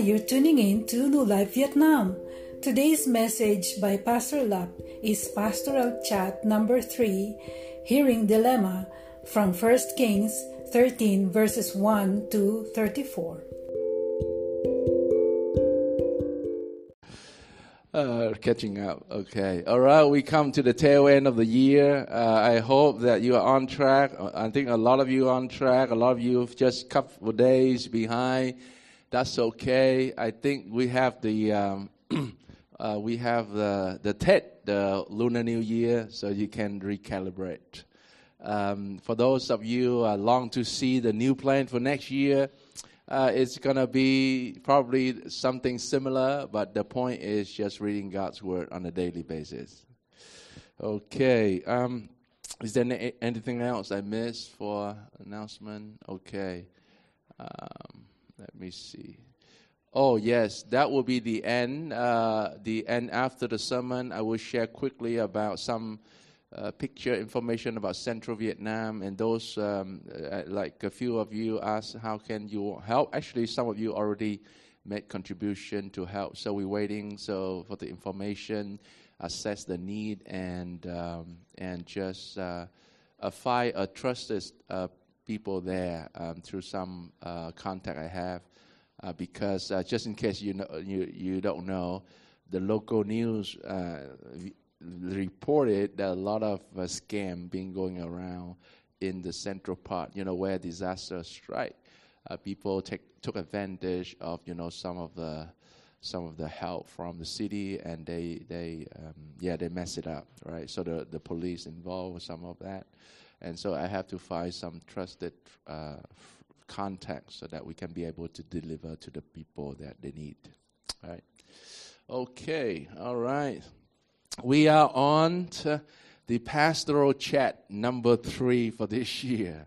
you're tuning in to New Life Vietnam. Today's message by Pastor Lap is Pastoral Chat number 3, Hearing Dilemma from 1 Kings 13 verses 1 to 34. Uh, catching up. Okay. All right. We come to the tail end of the year. Uh, I hope that you are on track. I think a lot of you are on track. A lot of you just a couple of days behind. That's okay. I think we have the um, uh, we have the the Tet, the Lunar New Year, so you can recalibrate. Um, for those of you uh, long to see the new plan for next year, uh, it's to be probably something similar, but the point is just reading God's Word on a daily basis. Okay. Um, is there anything else I missed for announcement? Okay. Um, let me see. Oh yes, that will be the end. Uh, the end after the sermon, I will share quickly about some uh, picture information about Central Vietnam, and those um, uh, like a few of you asked, how can you help? Actually, some of you already made contribution to help, so we're waiting so for the information, assess the need, and um, and just uh, find a trusted uh, people there um, through some uh, contact I have, uh, because uh, just in case you know you you don't know, the local news reported that a lot of uh, scam being going around in the central part, you know, where disaster strike. Uh, people take, took advantage of, you know, some of the some of the help from the city, and they they um, yeah they mess it up, right? So the the police involved with some of that, and so I have to find some trusted uh, contacts so that we can be able to deliver to the people that they need, right? Okay, all right. We are on to the pastoral chat number three for this year.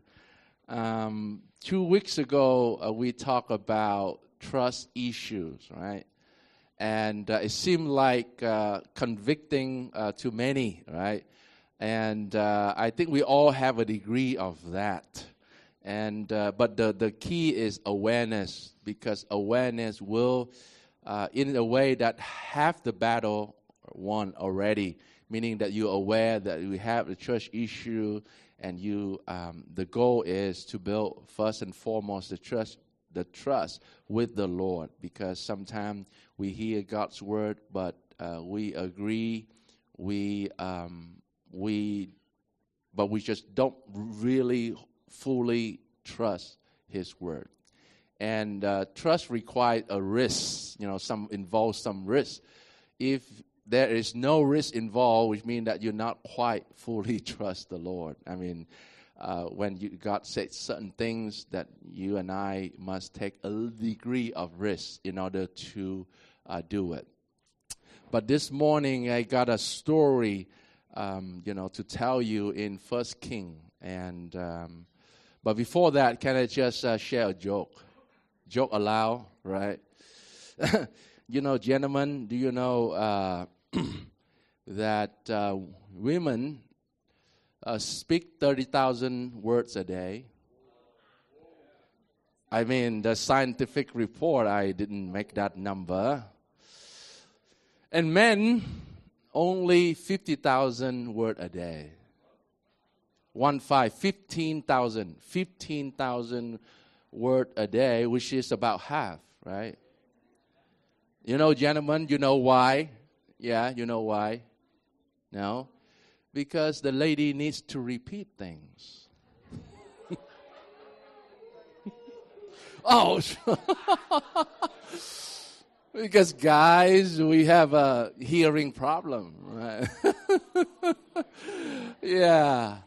Um, two weeks ago, uh, we talked about trust issues, right? And uh, it seemed like uh, convicting uh, to many, right? And uh, I think we all have a degree of that. And uh, but the the key is awareness because awareness will, in a way that half the battle won already, meaning that you're aware that we have a church issue, and you um, the goal is to build first and foremost the trust the trust with the Lord, because sometimes we hear God's word, but uh, we agree, we um, we, but we just don't really fully trust His word. And uh, trust requires a risk, you know, some involves some risk. If there is no risk involved, which means that you're not quite fully trust the Lord. I mean, uh, when you, God said certain things that you and I must take a degree of risk in order to uh, do it. But this morning I got a story, um, you know, to tell you in First King. And um, but before that, can I just uh, share a joke? Joke aloud, right? you know, gentlemen, do you know uh, that uh, women uh, speak 30,000 words a day? I mean, the scientific report, I didn't make that number. And men, only 50,000 words a day. One five, 15,000. 15,000 word a day, which is about half, right? You know, gentlemen, you know why? Yeah, you know why? No? Because the lady needs to repeat things. oh, because guys, we have a hearing problem, right? yeah.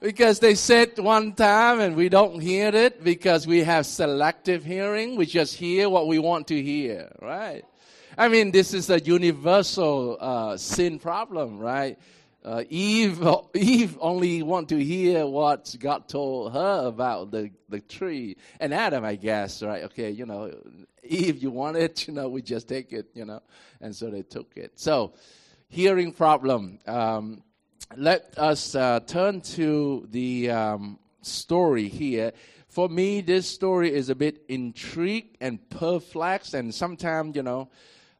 Because they said one time and we don't hear it because we have selective hearing. We just hear what we want to hear, right? I mean, this is a universal uh, sin problem, right? Uh, Eve, Eve only want to hear what God told her about the, the tree, and Adam, I guess, right? Okay, you know, Eve, you want it, you know, we just take it, you know, and so they took it. So, hearing problem. Um, let us uh, turn to the um, story here. For me, this story is a bit intrigued and perplexed, and sometimes, you know,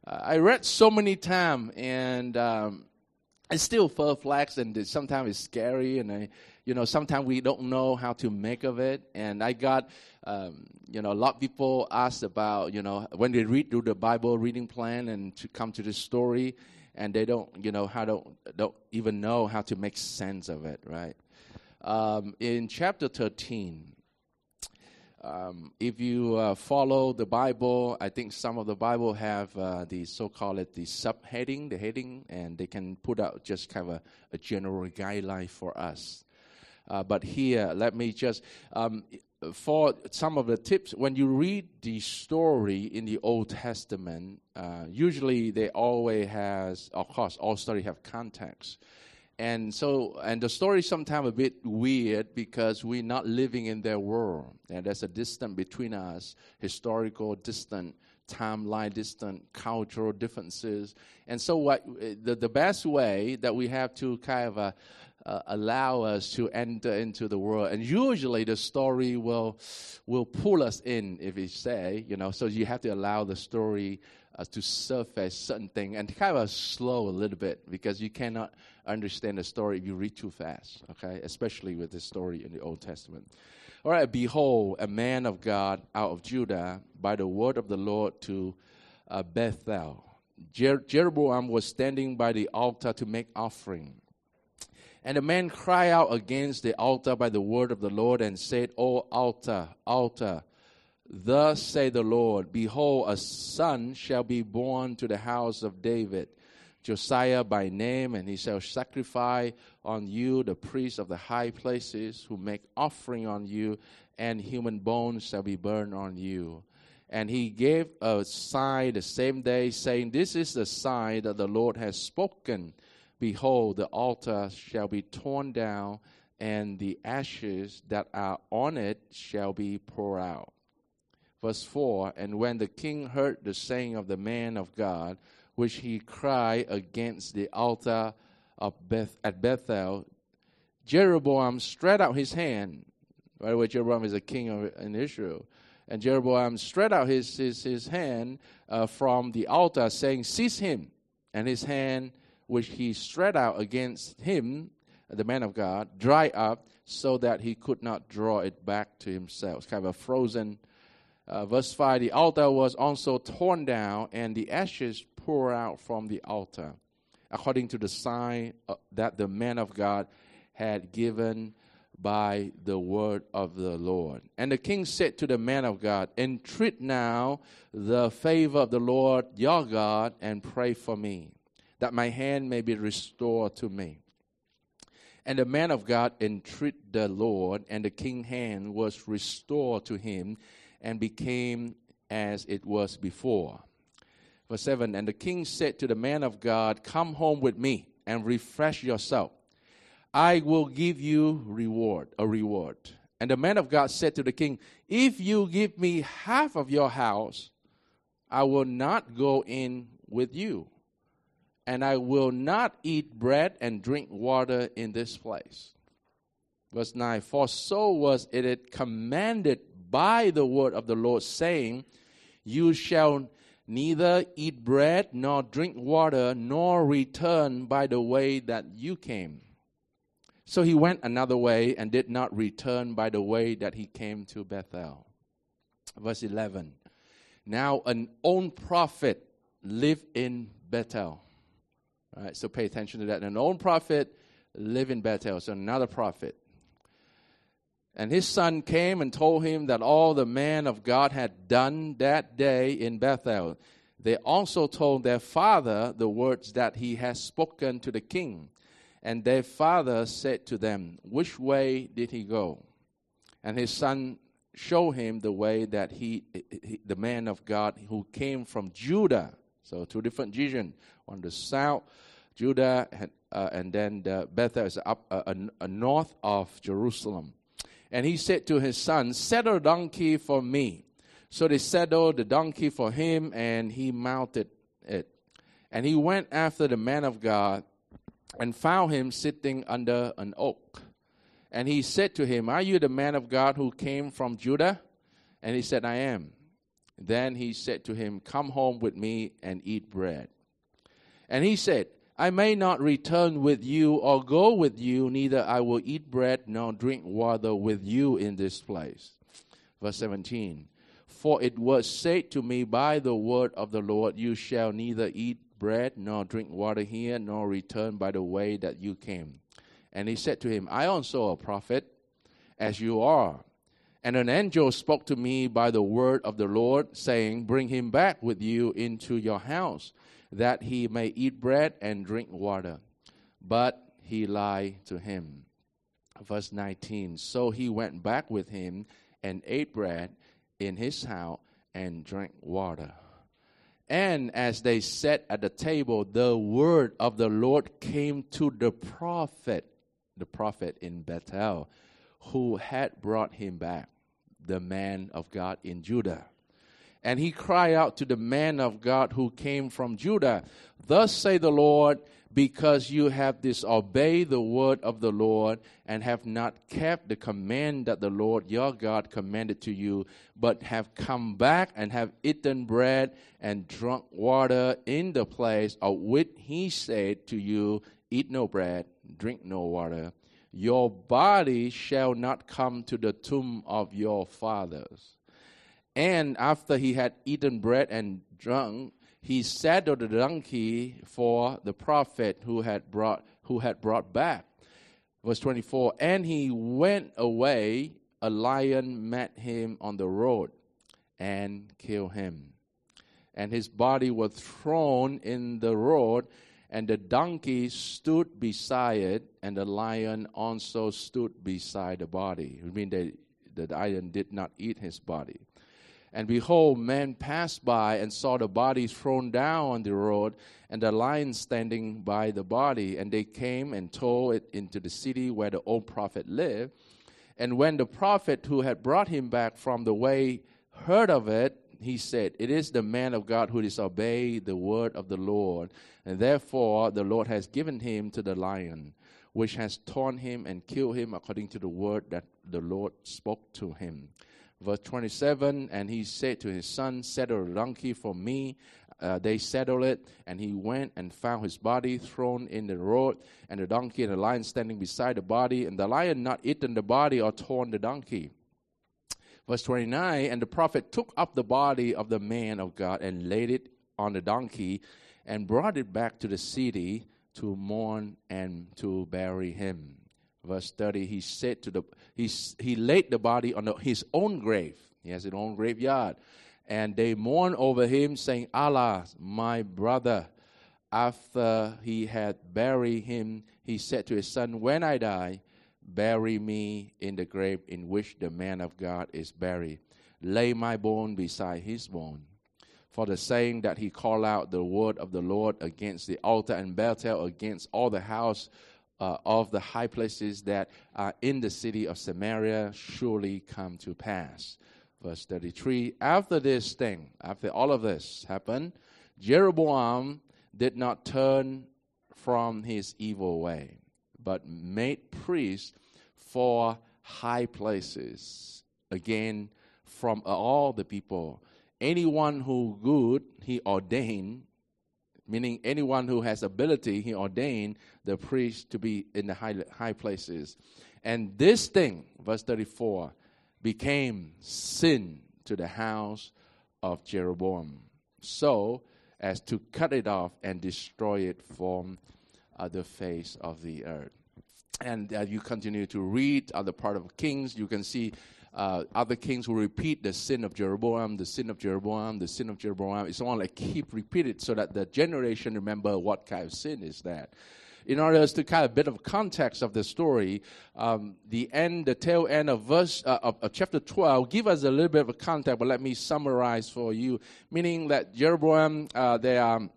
uh, I read so many times, and um, it's still perplexed, and sometimes it's scary, and I, you know, sometimes we don't know how to make of it. And I got, um, you know, a lot of people ask about, you know, when they read through the Bible reading plan and to come to this story, and they don't, you know, how don't don't even know how to make sense of it, right? Um, in chapter thirteen, um, if you uh, follow the Bible, I think some of the Bible have uh, the so-called the subheading, the heading, and they can put out just kind of a, a general guideline for us. Uh, but here, let me just um, for some of the tips, when you read the story in the Old Testament, uh, usually they always has, of course, all story have context. And so, and the story is sometimes a bit weird because we're not living in their world. And there's a distance between us, historical distant, timeline distant, cultural differences. And so what, the, the best way that we have to kind of uh, uh, allow us to enter into the world. And usually the story will will pull us in, if we say, you know. So you have to allow the story uh, to surface certain thing and kind of slow a little bit because you cannot understand the story if you read too fast. Okay, especially with the story in the Old Testament. All right, behold, a man of God out of Judah by the word of the Lord to uh, Bethel. Jer- Jeroboam was standing by the altar to make offering. And the man cried out against the altar by the word of the Lord and said, O altar, altar, thus say the Lord, Behold, a son shall be born to the house of David, Josiah by name, and he shall sacrifice on you the priests of the high places who make offering on you, and human bones shall be burned on you. And he gave a sign the same day, saying, This is the sign that the Lord has spoken Behold, the altar shall be torn down, and the ashes that are on it shall be poured out. Verse 4 And when the king heard the saying of the man of God, which he cried against the altar of Beth, at Bethel, Jeroboam stretched out his hand. By the way, Jeroboam is a king of, in Israel. And Jeroboam stretched out his, his, his hand uh, from the altar, saying, Seize him. And his hand which he stretched out against him, the man of God, dry up so that he could not draw it back to himself. It's kind of a frozen. Uh, verse 5 The altar was also torn down, and the ashes poured out from the altar, according to the sign uh, that the man of God had given by the word of the Lord. And the king said to the man of God, Entreat now the favor of the Lord your God and pray for me that my hand may be restored to me. And the man of God entreated the Lord, and the king's hand was restored to him and became as it was before. Verse 7 And the king said to the man of God, Come home with me and refresh yourself. I will give you reward, a reward. And the man of God said to the king, If you give me half of your house, I will not go in with you and I will not eat bread and drink water in this place. Verse 9 For so was it commanded by the word of the Lord, saying, You shall neither eat bread nor drink water, nor return by the way that you came. So he went another way and did not return by the way that he came to Bethel. Verse 11 Now an own prophet lived in Bethel all right, so pay attention to that. An own prophet lived in Bethel, so another prophet. And his son came and told him that all the man of God had done that day in Bethel. They also told their father the words that he had spoken to the king. And their father said to them, Which way did he go? And his son showed him the way that he, he the man of God who came from Judah. So two different regions, on the south, Judah, and, uh, and then the Bethel is up uh, uh, north of Jerusalem. And he said to his son, Saddle a donkey for me. So they saddled the donkey for him, and he mounted it. And he went after the man of God and found him sitting under an oak. And he said to him, Are you the man of God who came from Judah? And he said, I am. Then he said to him, Come home with me and eat bread. And he said, I may not return with you or go with you, neither I will eat bread nor drink water with you in this place. Verse 17 For it was said to me by the word of the Lord, You shall neither eat bread nor drink water here, nor return by the way that you came. And he said to him, I also a prophet, as you are. And an angel spoke to me by the word of the Lord, saying, Bring him back with you into your house, that he may eat bread and drink water. But he lied to him. Verse 19 So he went back with him and ate bread in his house and drank water. And as they sat at the table, the word of the Lord came to the prophet, the prophet in Bethel, who had brought him back, the man of God in Judah. And he cried out to the man of God who came from Judah, Thus say the Lord, because you have disobeyed the word of the Lord and have not kept the command that the Lord your God commanded to you, but have come back and have eaten bread and drunk water in the place of which he said to you, Eat no bread, drink no water. Your body shall not come to the tomb of your fathers. And after he had eaten bread and drunk, he saddled the donkey for the prophet who had brought who had brought back. Verse 24, and he went away, a lion met him on the road and killed him. And his body was thrown in the road, and the donkey stood beside it, and the lion also stood beside the body. I mean, the, the lion did not eat his body. And behold, men passed by and saw the body thrown down on the road, and the lion standing by the body. And they came and told it into the city where the old prophet lived. And when the prophet who had brought him back from the way heard of it, he said, It is the man of God who disobeyed the word of the Lord, and therefore the Lord has given him to the lion, which has torn him and killed him according to the word that the Lord spoke to him. Verse 27 And he said to his son, saddle a donkey for me. Uh, they settled it, and he went and found his body thrown in the road, and the donkey and the lion standing beside the body, and the lion not eaten the body or torn the donkey. Verse 29 And the prophet took up the body of the man of God and laid it on the donkey and brought it back to the city to mourn and to bury him verse 30, he said to the, he, he laid the body on the, his own grave. He has his own graveyard. And they mourned over him, saying, Allah, my brother. After he had buried him, he said to his son, When I die, bury me in the grave in which the man of God is buried. Lay my bone beside his bone. For the saying that he called out the word of the Lord against the altar and Bethel against all the house uh, of the high places that are in the city of Samaria surely come to pass. Verse 33 After this thing, after all of this happened, Jeroboam did not turn from his evil way, but made priests for high places. Again, from all the people. Anyone who good he ordained meaning anyone who has ability, he ordained the priest to be in the high, high places. And this thing, verse 34, became sin to the house of Jeroboam, so as to cut it off and destroy it from uh, the face of the earth. And uh, you continue to read other part of Kings, you can see uh, other kings will repeat the sin of Jeroboam, the sin of Jeroboam, the sin of Jeroboam. It's all like keep repeating so that the generation remember what kind of sin is that. In order to kind of a bit of context of the story, um, the end, the tail end of verse uh, of, of, chapter 12 give us a little bit of a context, but let me summarize for you. Meaning that Jeroboam, uh, they are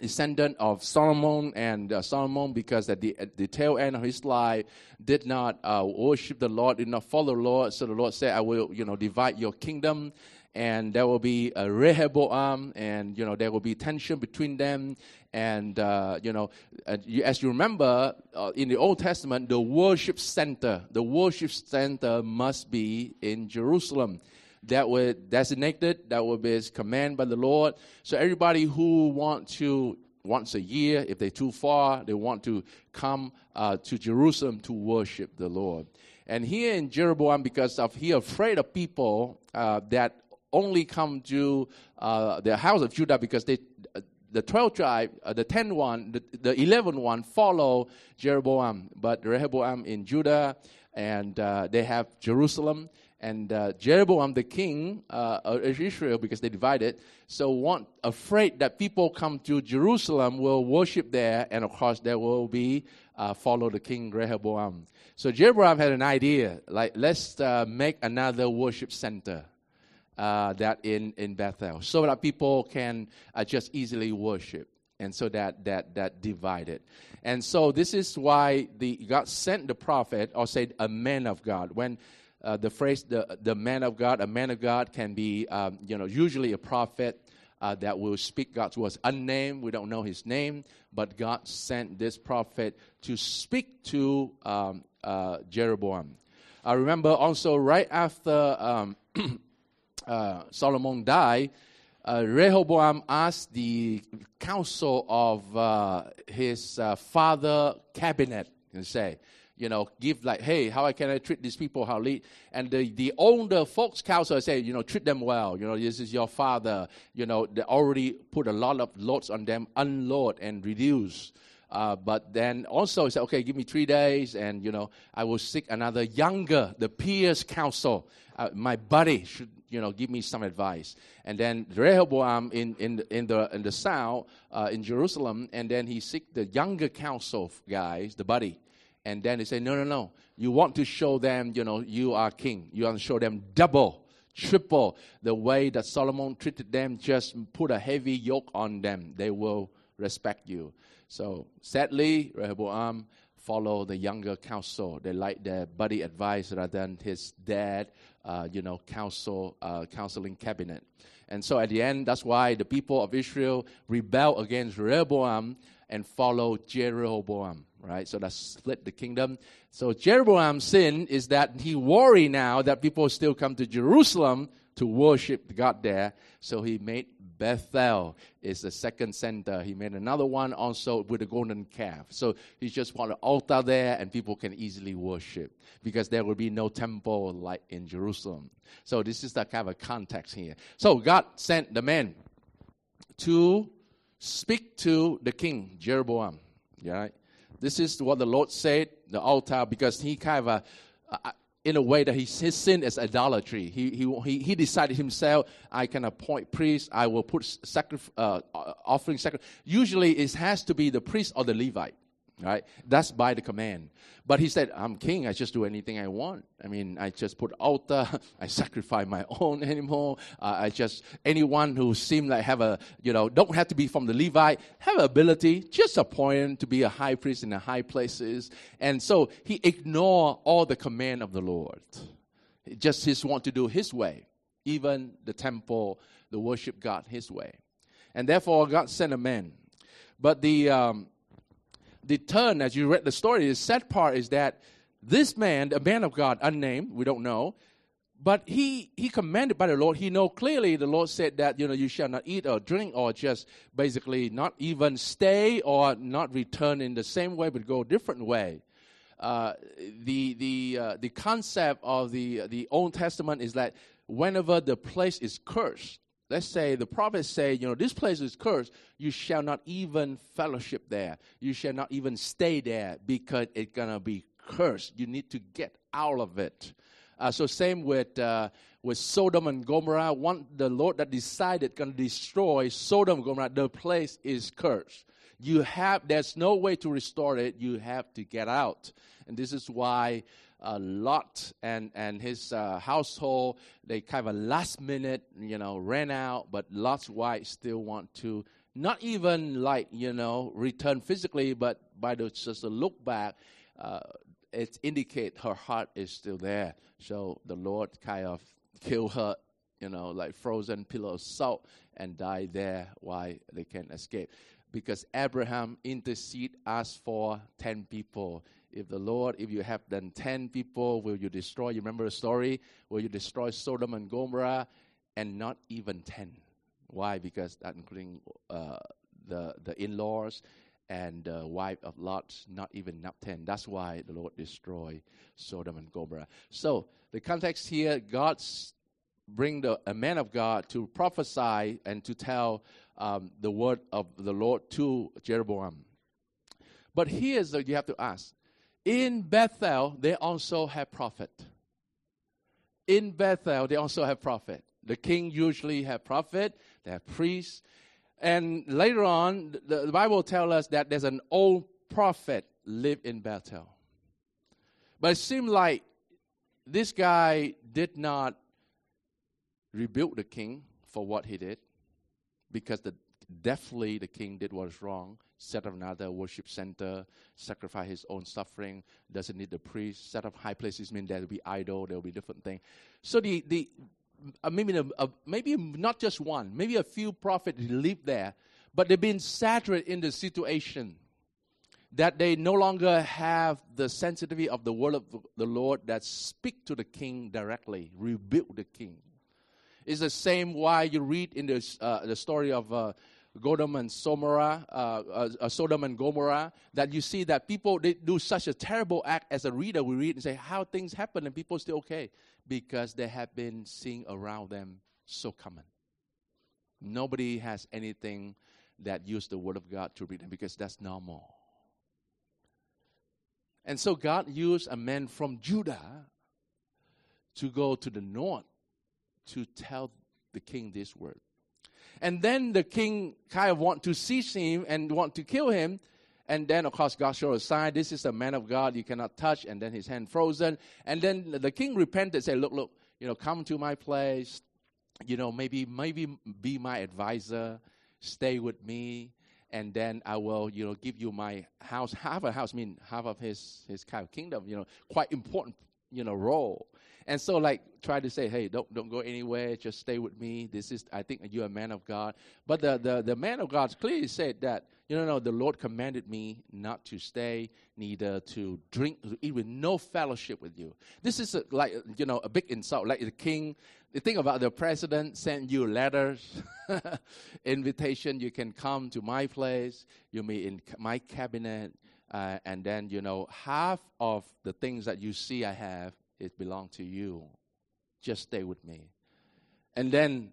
descendant of Solomon, and uh, Solomon, because at the, at the tail end of his life, did not uh, worship the Lord, did not follow the Lord. So the Lord said, "I will, you know, divide your kingdom." And there will be a Rehoboam, and you know there will be tension between them. And uh, you know, as you remember uh, in the Old Testament, the worship center, the worship center must be in Jerusalem that were designated, that will be command by the Lord. So everybody who want to once a year, if they're too far, they want to come uh, to Jerusalem to worship the Lord. And here in Jeroboam, because of he afraid of people uh, that only come to uh, the house of Judah because they the 12 tribe, uh, the 10 one, the, the 11 one follow Jeroboam, but Rehoboam in Judah, and uh, they have Jerusalem and uh, Jeroboam the king uh, of Israel because they divided. So want afraid that people come to Jerusalem will worship there, and of course there will be uh, follow the king Rehoboam. So Jeroboam had an idea, like let's uh, make another worship center. Uh, that in, in Bethel, so that people can uh, just easily worship and so that that that divided and so this is why the god sent the prophet or said a man of god when uh, the phrase the, the man of God, a man of God can be, um, you know, usually a prophet uh, that will speak God's words. Unnamed, we don't know his name, but God sent this prophet to speak to um, uh, Jeroboam. I remember also right after um, uh, Solomon died, uh, Rehoboam asked the council of uh, his father cabinet and say, you know, give like, hey, how can I treat these people? How lead? And the, the older folks council say, you know, treat them well. You know, this is your father. You know, they already put a lot of loads on them, unload and reduce. Uh, but then also say, okay, give me three days, and you know, I will seek another younger, the peers council. Uh, my buddy should, you know, give me some advice. And then Rehoboam in in in the in the south, uh, in Jerusalem, and then he seek the younger council guys, the buddy, and then they say, no, no, no. You want to show them, you know, you are king. You want to show them double, triple the way that Solomon treated them. Just put a heavy yoke on them. They will respect you. So sadly, Rehoboam follow the younger counsel. They like their buddy advice rather than his dad, uh, you know, counsel, uh, counseling cabinet. And so at the end, that's why the people of Israel rebel against Rehoboam and follow Jeroboam right? So that split the kingdom. So Jeroboam's sin is that he worry now that people still come to Jerusalem to worship God there. So he made Bethel is the second center. He made another one also with a golden calf. So he just put an altar there and people can easily worship because there will be no temple like in Jerusalem. So this is the kind of context here. So God sent the man to speak to the king, Jeroboam. Yeah, Right? This is what the Lord said, the altar, because he kind of, uh, uh, in a way that he, his sin is idolatry. He, he, he, decided himself, I can appoint priests, I will put uh, offering sacrifice. Usually it has to be the priest or the Levite right? That's by the command. But he said, I'm king. I just do anything I want. I mean, I just put altar. I sacrifice my own animal. Uh, I just, anyone who seem like have a, you know, don't have to be from the Levite, have ability, just appoint to be a high priest in the high places. And so he ignored all the command of the Lord. He just his want to do his way. Even the temple, the worship God his way. And therefore God sent a man. But the, um, the turn, as you read the story, the sad part is that this man, a man of God, unnamed, we don't know, but he he commanded by the Lord. He know clearly the Lord said that you know you shall not eat or drink or just basically not even stay or not return in the same way, but go a different way. Uh, the the uh, the concept of the the Old Testament is that whenever the place is cursed, let's say the prophets say, you know, this place is cursed, you shall not even fellowship there. You shall not even stay there because it's going to be cursed. You need to get out of it. Uh, so same with uh, with Sodom and Gomorrah. One, the Lord that decided going to destroy Sodom and Gomorrah, the place is cursed. You have there's no way to restore it. You have to get out, and this is why uh, Lot and and his uh, household they kind of last minute you know ran out, but Lot's wife still want to not even like, you know, return physically, but by the, just a look back, uh, it indicates her heart is still there. So the Lord kind of killed her, you know, like frozen pillow of salt and died there while they can't escape. Because Abraham intercede asked for 10 people. If the Lord, if you have done 10 people, will you destroy? You remember the story? Will you destroy Sodom and Gomorrah? And not even 10. Why? Because that including uh, the, the in laws and the wife of Lot, not even not 10. That's why the Lord destroyed Sodom and Gomorrah. So, the context here, God's bring the, a man of God to prophesy and to tell um, the word of the Lord to Jeroboam. But here's what you have to ask. In Bethel, they also have prophet. In Bethel, they also have prophet. The king usually have prophet, they have priests. And later on, the, the Bible tells us that there's an old prophet live in Bethel. But it seemed like this guy did not rebuke the king for what he did because the, definitely the king did what was wrong set up another worship center sacrifice his own suffering doesn't need the priest set up high places mean there will be idol there will be different things so the, the uh, maybe, uh, maybe not just one maybe a few prophets live there but they've been saturated in the situation that they no longer have the sensitivity of the word of the Lord that speak to the king directly, rebuke the king. It's the same why you read in the, uh, the story of uh, Sodom and Gomorrah, uh, uh, uh, Sodom and Gomorrah, that you see that people they do such a terrible act. As a reader, we read and say how things happen and people still okay because they have been seeing around them so common. Nobody has anything that use the word of God to read them because that's normal. And so God used a man from Judah to go to the north to tell the king this word. And then the king kind of want to seize him and want to kill him. And then, of course, God showed a sign. This is a man of God you cannot touch. And then his hand frozen. And then the king repented, said, "Look, look, you know, come to my place. You know, maybe, maybe be my advisor. Stay with me, and then I will, you know, give you my house. Half a house, mean half of his his kind of kingdom. You know, quite important, you know, role. And so, like, try to say, hey, don't don't go anywhere. Just stay with me. This is, I think, you're a man of God. But the the, the man of God clearly said that, you know, no, the Lord commanded me not to stay, neither to drink, eat with no fellowship with you. This is a, like, you know, a big insult. Like the king, the thing about the president sent you letters, invitation. You can come to my place. You meet in my cabinet. Uh, and then you know half of the things that you see I have it belongs to you. Just stay with me. And then,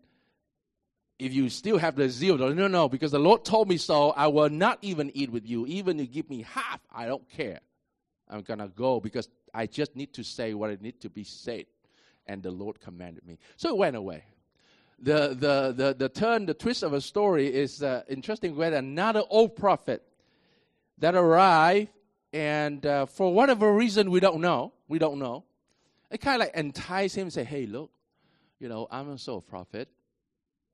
if you still have the zeal, no, no, because the Lord told me so, I will not even eat with you. Even if you give me half, I don't care. I'm going to go because I just need to say what I need to be said. And the Lord commanded me. So it went away. The, the, the, the turn, the twist of a story is uh, interesting where another old prophet that arrived, and uh, for whatever reason we don't know, we don't know, it kind of like entice him say, hey, look, you know, I'm also a prophet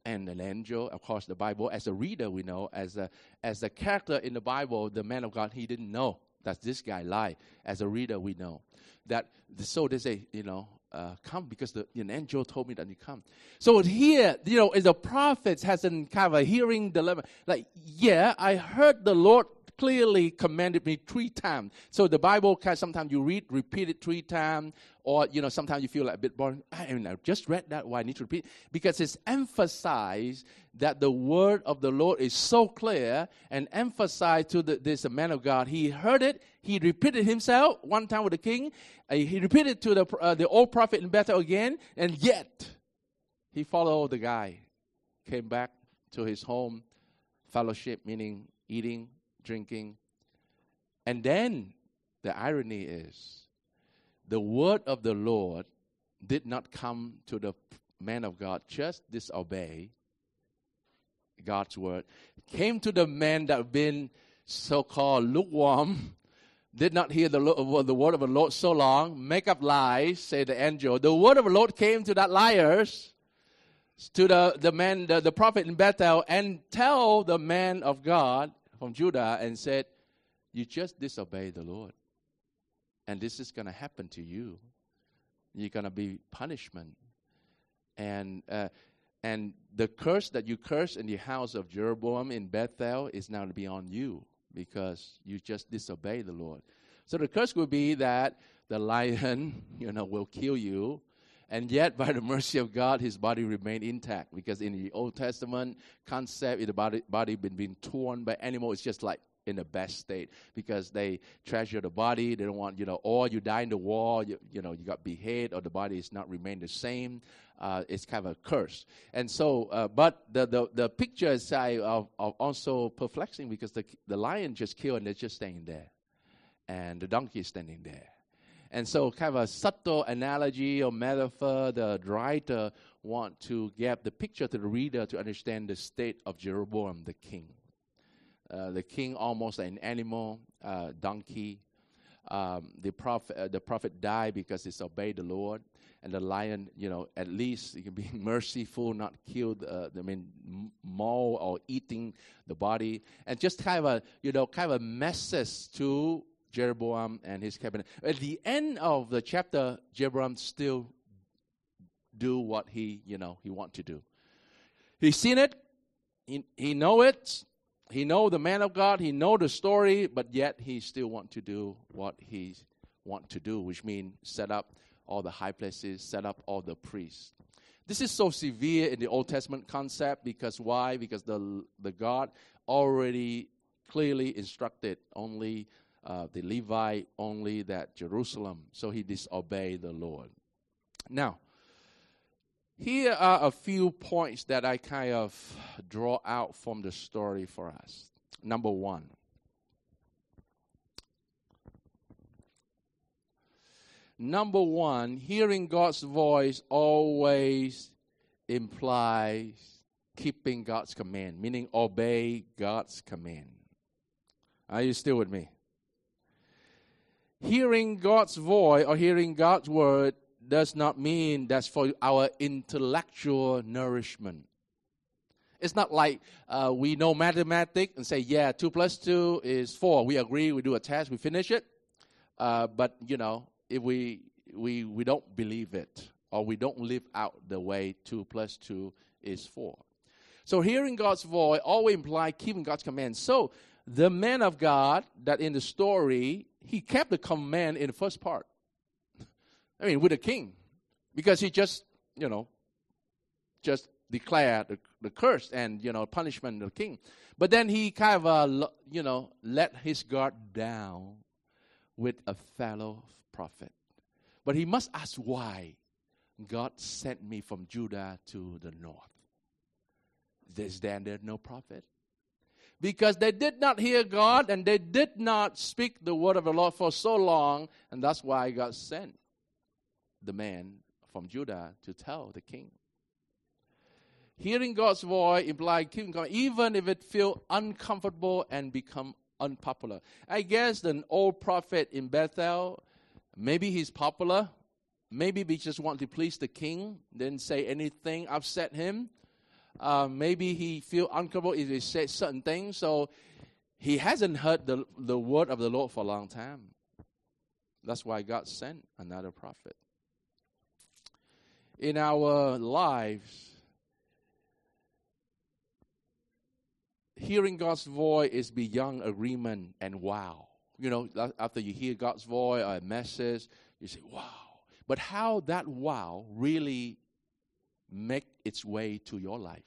and an angel. Of course, the Bible, as a reader, we know, as a, as a character in the Bible, the man of God, he didn't know that this guy lied. As a reader, we know that. So they say, you know, uh, come because the an angel told me that you come. So here, you know, the prophets has a kind of a hearing dilemma. Like, yeah, I heard the Lord clearly commanded me three times. So the Bible can sometimes you read, repeat it three times, or you know, sometimes you feel like a bit boring. I mean, I just read that, why I need to repeat? Because it's emphasized that the word of the Lord is so clear and emphasized to the, this man of God. He heard it, he repeated himself one time with the king, uh, he repeated to the, uh, the old prophet in Bethel again, and yet he followed the guy, came back to his home, fellowship, meaning eating, drinking. And then the irony is the word of the Lord did not come to the man of God, just disobey God's word. Came to the man that had been so called lukewarm, did not hear the, the word of the Lord so long, make up lies, say the angel. The word of the Lord came to that liars, to the, the man, the, the prophet in Bethel, and tell the man of God from Judah and said, You just disobeyed the Lord. And this is going to happen to you. You're going to be punishment. And, uh, and the curse that you cursed in the house of Jeroboam in Bethel is now to be on you because you just disobeyed the Lord. So the curse will be that the lion, you know, will kill you and yet, by the mercy of God, his body remained intact. Because in the Old Testament concept, the body, body been being torn by animal, it's just like in the best state because they treasure the body. They don't want, you know, or you die in the war, you, you know, you got beheaded or the body is not remain the same. Uh, it's kind of a curse. And so, uh, but the, the, the picture is uh, of, also perplexing because the, the lion just killed and they're just staying there. And the donkey is standing there. And so, kind of a subtle analogy or metaphor, the writer want to give the picture to the reader to understand the state of Jeroboam, the king. Uh, the king almost an animal, uh, donkey. Um, the prophet, uh, the prophet died because he disobeyed the Lord, and the lion, you know, at least he can be merciful, not killed. Uh, I mean, maul or eating the body, and just kind of a, you know, kind of a message to Jeroboam and his cabinet. At the end of the chapter, Jeroboam still do what he, you know, he want to do. He's seen it. He, he know it. He know the man of God. He know the story, but yet he still want to do what he want to do, which means set up all the high places, set up all the priests. This is so severe in the Old Testament concept because why? Because the the God already clearly instructed only uh, the Levite only that Jerusalem. So he disobeyed the Lord. Now, here are a few points that I kind of draw out from the story for us. Number one. Number one, hearing God's voice always implies keeping God's command, meaning obey God's command. Are you still with me? Hearing God's voice or hearing God's word does not mean that's for our intellectual nourishment. It's not like uh, we know mathematics and say, yeah, 2 plus 2 is 4. We agree, we do a test, we finish it. Uh, but, you know, if we, we, we don't believe it or we don't live out the way 2 plus 2 is 4. So hearing God's voice always implies keeping God's commands. So the man of God that in the story he kept the command in the first part. I mean, with the king, because he just, you know, just declared the, the curse and, you know, punishment of the king. But then he kind of, uh, you know, let his guard down with a fellow prophet. But he must ask why God sent me from Judah to the north. Is there no prophet? Because they did not hear God and they did not speak the word of the Lord for so long, and that's why God sent the man from Judah to tell the king. Hearing God's voice implies keeping even if it feel uncomfortable and become unpopular. I guess the old prophet in Bethel, maybe he's popular. Maybe he just want to please the king, didn't say anything upset him. Uh, maybe he feel uncomfortable if he said certain things. So he hasn't heard the, the word of the Lord for a long time. That's why God sent another prophet. In our lives, hearing God's voice is beyond agreement and wow. You know, after you hear God's voice or a message, you say, wow. But how that wow really make its way to your life.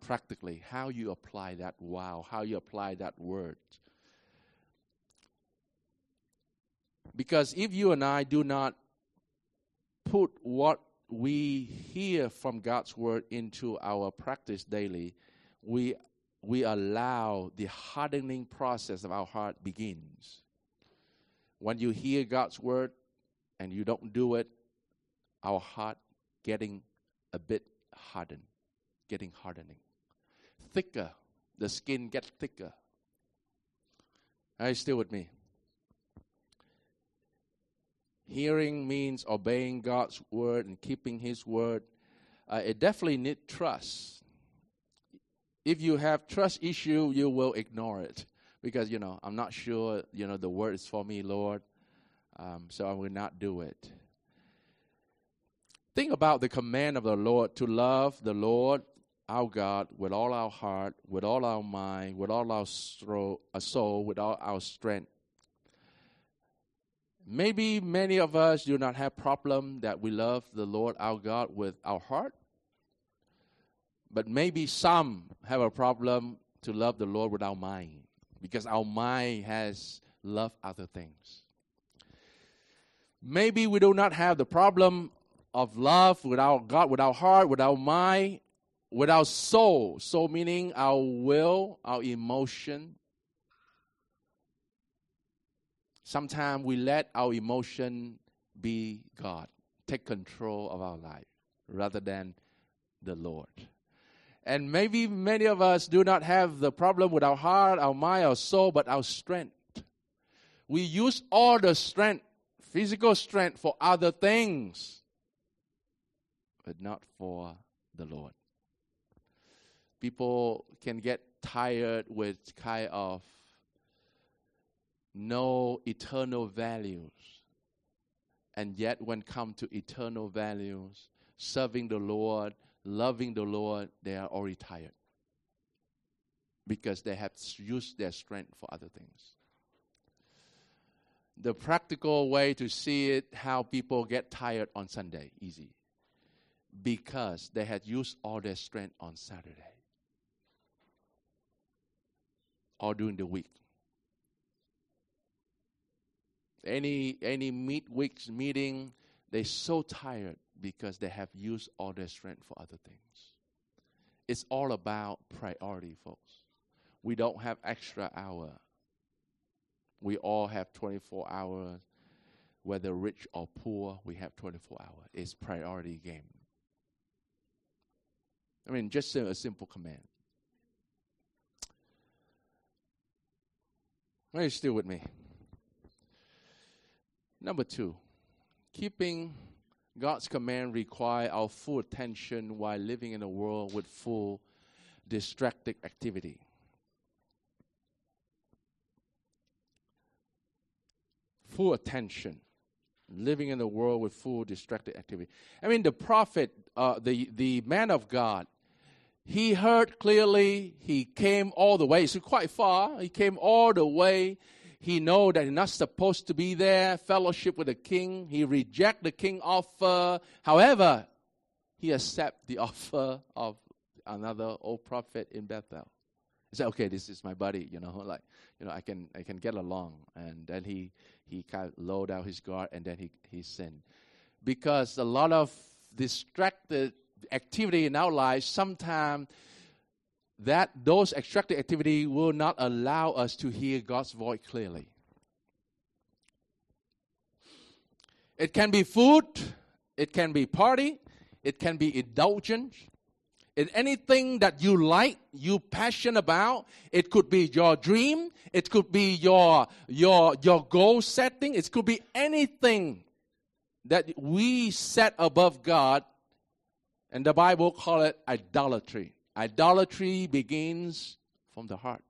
Practically, how you apply that wow, how you apply that word. Because if you and I do not put what we hear from God's word into our practice daily, we we allow the hardening process of our heart begins. When you hear God's word and you don't do it, our heart getting a bit hardened, getting hardening. Thicker, the skin gets thicker. Are you still with me? Hearing means obeying God's word and keeping His word. uh, it definitely needs trust. If you have trust issue, you will ignore it because you know I'm not sure. You know the word is for me, Lord, um, so I will not do it. Think about the command of the Lord to love the Lord our God with all our heart, with all our mind, with all our uh, soul, with all our strength. Maybe many of us do not have problem that we love the Lord our God with our heart. But maybe some have a problem to love the Lord with our mind because our mind has loved other things. Maybe we do not have the problem of love with our God, with our heart, with our mind, with our soul. Soul meaning our will, our emotion. Sometimes we let our emotion be God, take control of our life rather than the Lord. And maybe many of us do not have the problem with our heart, our mind, our soul, but our strength. We use all the strength, physical strength, for other things, but not for the Lord people can get tired with kind of no eternal values. And yet, when come to eternal values, serving the Lord, loving the Lord, they are already tired because they have used their strength for other things. The practical way to see it, how people get tired on Sunday, easy. Because they had used all their strength on Saturday or during the week. Any any weeks meeting, they're so tired because they have used all their strength for other things. It's all about priority, folks. We don't have extra hour. We all have 24 hours, whether rich or poor. We have 24 hours. It's priority game. I mean, just a, simple command. Are you still with me? Number two, keeping God's command require our full attention while living in a world with full distracted activity. Full attention, living in a world with full distracted activity. I mean, the prophet, uh, the the man of God, he heard clearly. He came all the way. It's quite far. He came all the way. He know that he's not supposed to be there, fellowship with the king. He reject the king offer. However, he accept the offer of another old prophet in Bethel. He said, "Okay, this is my buddy. You know, like you know, I can I can get along." And then he he kind of lowered down his guard, and then he he sinned because a lot of distracted activity in our lives, sometimes that those extractive activity will not allow us to hear God's voice clearly. It can be food, it can be party, it can be indulgence. In anything that you like, you passion about, it could be your dream, it could be your your your goal setting, it could be anything that we set above God and the Bible call it idolatry. Idolatry begins from the heart.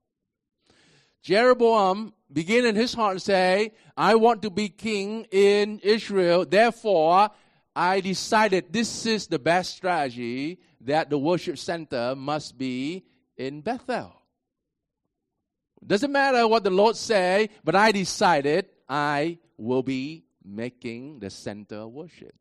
Jeroboam began in his heart and say, I want to be king in Israel. Therefore, I decided this is the best strategy that the worship center must be in Bethel. Doesn't matter what the Lord say, but I decided I will be making the center worship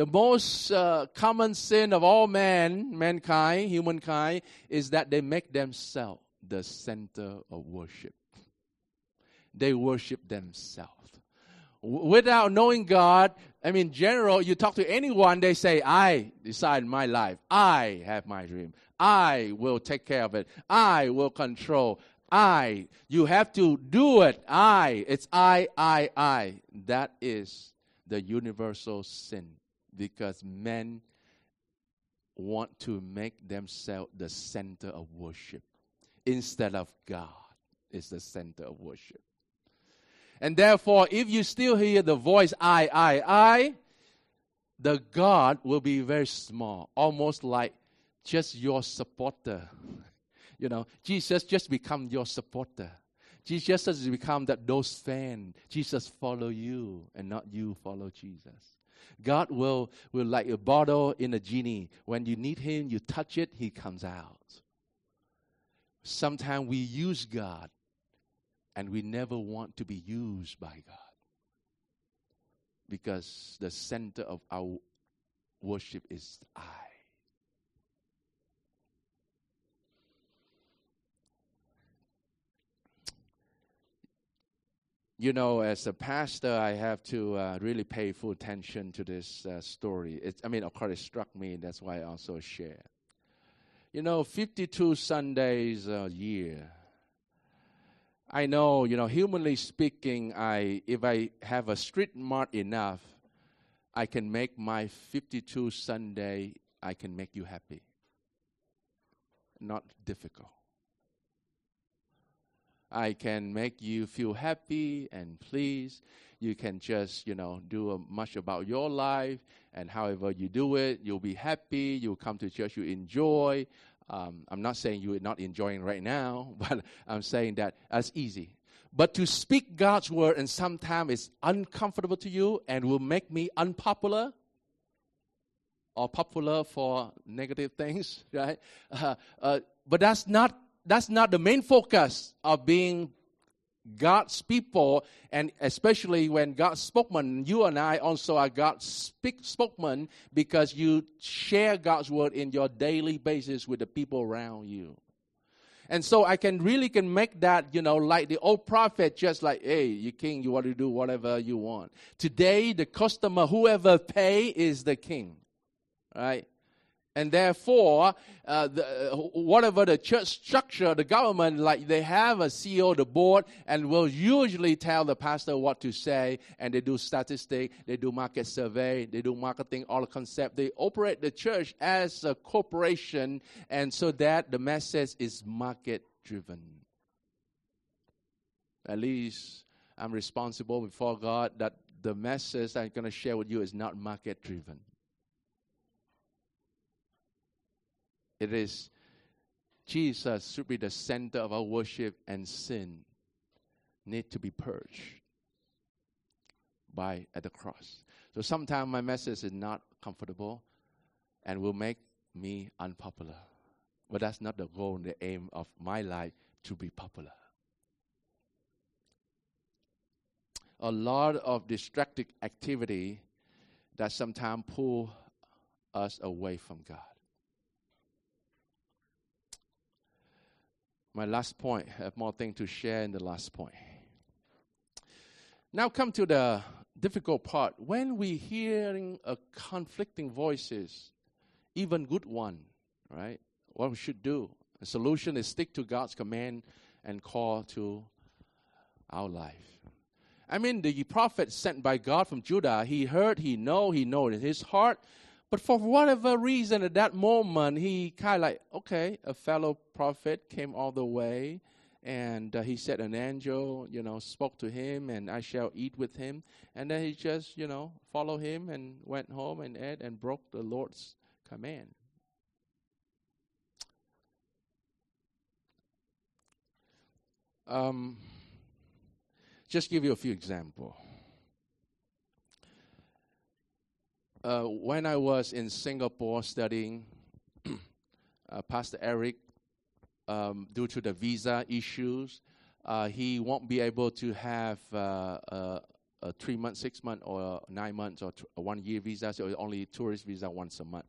the most uh, common sin of all man, mankind, humankind, is that they make themselves the center of worship. They worship themselves. without knowing God, I mean, general, you talk to anyone, they say, I decide my life. I have my dream. I will take care of it. I will control. I. You have to do it. I. It's I, I, I. That is the universal sin because men want to make themselves the center of worship instead of God is the center of worship. And therefore, if you still hear the voice I, I, I, the God will be very small, almost like just your supporter. You know, Jesus just become your supporter. Jesus has become that those fan. Jesus follow you and not you follow Jesus. God will, will like a bottle in a genie. When you need him, you touch it, he comes out. Sometimes we use God and we never want to be used by God. Because the center of our worship is I. you know, as a pastor, I have to uh, really pay full attention to this uh, story. It, I mean, of course, it struck me. That's why I also share. You know, 52 Sundays a year. I know, you know, humanly speaking, I if I have a street mart enough, I can make my 52 Sunday, I can make you happy. Not difficult. I can make you feel happy and pleased. You can just, you know, do a, much about your life and however you do it, you'll be happy. You'll come to church, you enjoy. Um, I'm not saying you're not enjoying right now, but I'm saying that that's easy. But to speak God's word and sometimes it's uncomfortable to you and will make me unpopular or popular for negative things, right? Uh, uh, but that's not that's not the main focus of being God's people, and especially when God's spokesman, you and I also are God's speak, spokesman because you share God's word in your daily basis with the people around you. And so I can really can make that, you know, like the old prophet, just like, hey, you king, you want to do whatever you want. Today, the customer, whoever pay is the king, right? And therefore, uh, the, uh, whatever the church structure, the government, like they have a CEO, the board, and will usually tell the pastor what to say. And they do statistics, they do market survey, they do marketing, all the concept. They operate the church as a corporation, and so that the message is market driven. At least I'm responsible before God that the message I'm going to share with you is not market driven. It is Jesus should be the center of our worship, and sin need to be purged by at the cross. So sometimes my message is not comfortable and will make me unpopular. But that's not the goal and the aim of my life to be popular. A lot of distracted activity that sometimes pull us away from God. My last point. I have more things to share in the last point. Now come to the difficult part. When we hearing a conflicting voices, even good one, right? What we should do. The solution is stick to God's command and call to our life. I mean, the prophet sent by God from Judah, he heard, he know, he know in his heart but for whatever reason, at that moment, he kind of like, okay, a fellow prophet came all the way, and uh, he said an angel, you know, spoke to him, and I shall eat with him. And then he just, you know, followed him and went home and ate and broke the Lord's command. Um, just give you a few examples. Uh, when I was in Singapore studying, uh, Pastor Eric, um, due to the visa issues, uh, he won't be able to have uh, a, a, three month, six month, or nine months, or t- one year visa. So only tourist visa once a month,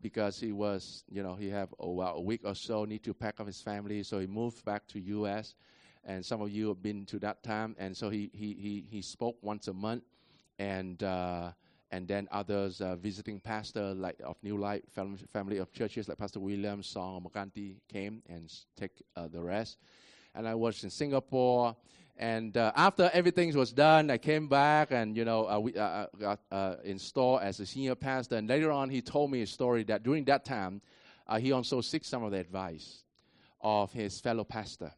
because he was, you know, he have oh, a week or so need to pack up his family. So he moved back to U.S. And some of you have been to that time, and so he he he, he spoke once a month, and uh, and then others uh, visiting pastor like of New Life family, family of churches like Pastor William Song Makanti came and take uh, the rest. And I was in Singapore, and uh, after everything was done, I came back and you know uh, we uh, uh, got installed as a senior pastor. And later on, he told me a story that during that time, he also seek some of the advice of his fellow pastor.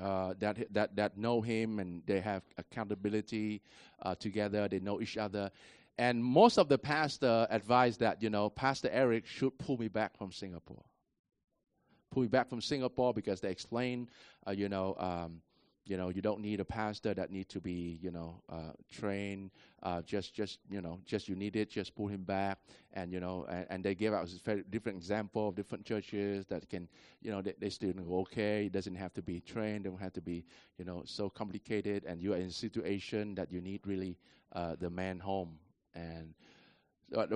Uh, that that that know him and they have accountability uh, together. They know each other, And most of the pastor advised that, you know, Pastor Eric should pull me back from Singapore. Pull me back from Singapore because they explain, uh, you know, um, you know, you don't need a pastor that need to be, you know, uh, trained. Uh, just, just, you know, just you need it. Just pull him back, and you know, and, and they gave us a different example of different churches that can, you know, they, they still go okay. It doesn't have to be trained. Don't have to be, you know, so complicated. And you are in a situation that you need really uh, the man home. And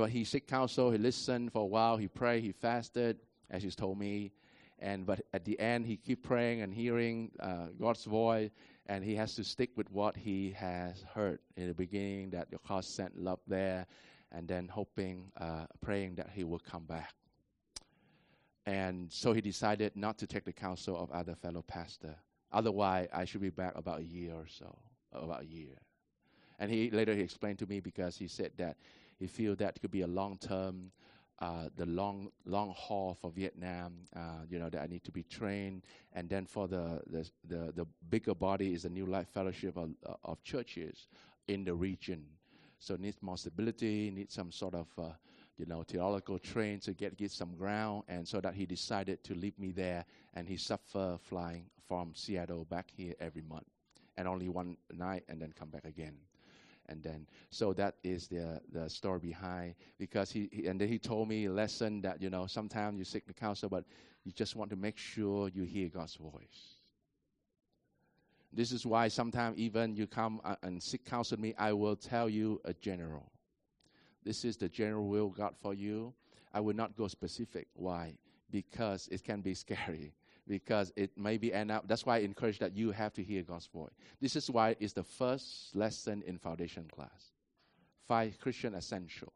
he seek counsel. He listened for a while. He prayed. He fasted, as he's told me and but at the end he keep praying and hearing uh, God's voice, and he has to stick with what he has heard in the beginning that the God sent love there, and then hoping, uh, praying that he will come back. And so he decided not to take the counsel of other fellow pastor. Otherwise, I should be back about a year or so, about a year. And he later he explained to me because he said that he feel that could be a long term uh, the long long haul for Vietnam, uh, you know, that I need to be trained, and then for the the the, the bigger body is the New Life Fellowship of, uh, of churches in the region. So needs more stability, needs some sort of uh, you know theological train to get get some ground, and so that he decided to leave me there, and he suffered flying from Seattle back here every month, and only one night, and then come back again and then so that is the the story behind because he, he, and then he told me a lesson that you know sometimes you seek the counsel but you just want to make sure you hear god's voice. This is why sometimes even you come and seek counsel me i will tell you a general. This is the general will god for you. I will not go specific. Why? Because it can be scary because it may be end up. That's why I encourage that you have to hear God's voice. This is why it's the first lesson in foundation class. Five Christian essential.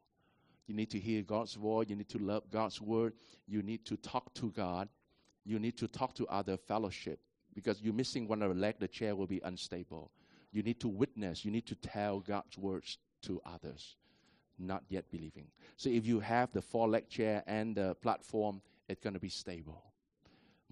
You need to hear God's voice. You need to love God's word. You need to talk to God. You need to talk to other fellowship because you're missing one of the leg. The chair will be unstable. You need to witness. You need to tell God's words to others, not yet believing. So if you have the four leg chair and the platform, it's going to be stable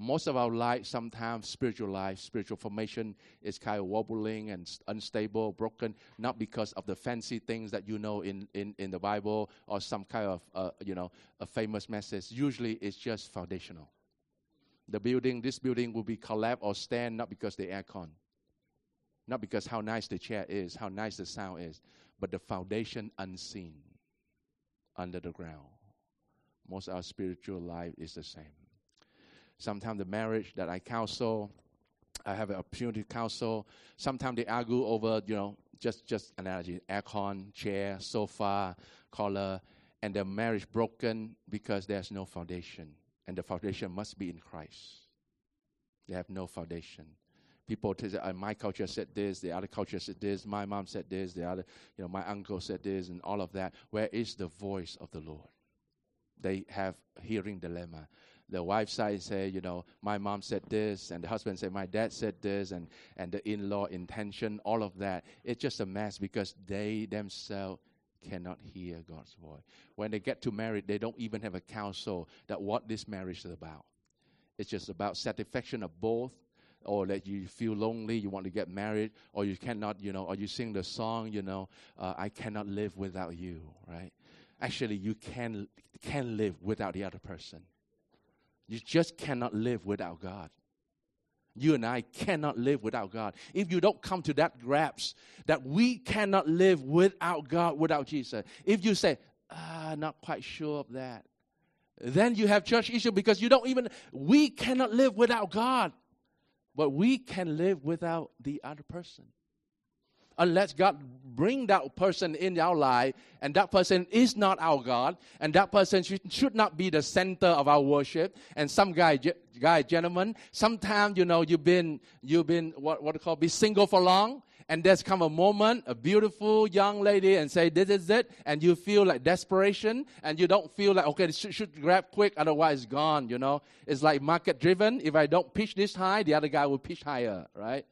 most of our life, sometimes spiritual life, spiritual formation is kind of wobbling and unstable, broken, not because of the fancy things that you know in, in, in the Bible or some kind of, uh, you know, a famous message. Usually it's just foundational. The building, this building will be collapsed or stand not because the aircon, not because how nice the chair is, how nice the sound is, but the foundation unseen under the ground. Most of our spiritual life is the same. Sometimes the marriage that I counsel, I have an opportunity to counsel. Sometimes they argue over, you know, just just analogy, aircon, chair, sofa, color, and the marriage broken because there's no foundation, and the foundation must be in Christ. They have no foundation. People say, uh, my culture said this, the other culture said this, my mom said this, the other, you know, my uncle said this, and all of that. Where is the voice of the Lord? They have hearing dilemma the wife side say, you know, my mom said this, and the husband said, my dad said this, and, and the in law intention, all of that. It's just a mess because they themselves cannot hear God's voice. When they get to married, they don't even have a counsel that what this marriage is about. It's just about satisfaction of both, or that you feel lonely, you want to get married, or you cannot, you know, or you sing the song, you know, uh, I cannot live without you, right? Actually, you can can live without the other person. You just cannot live without God. You and I cannot live without God. If you don't come to that grasp that we cannot live without God, without Jesus, if you say, ah, not quite sure of that, then you have church issue because you don't even, we cannot live without God, but we can live without the other person unless God bring that person in our life, and that person is not our God, and that person should, should not be the center of our worship. And some guy, guy, gentlemen, sometimes you know you've been you've been what what call be single for long, and there's come a moment, a beautiful young lady, and say this is it, and you feel like desperation, and you don't feel like okay, should, should grab quick, otherwise gone. You know, it's like market driven. If I don't pitch this high, the other guy will pitch higher, right?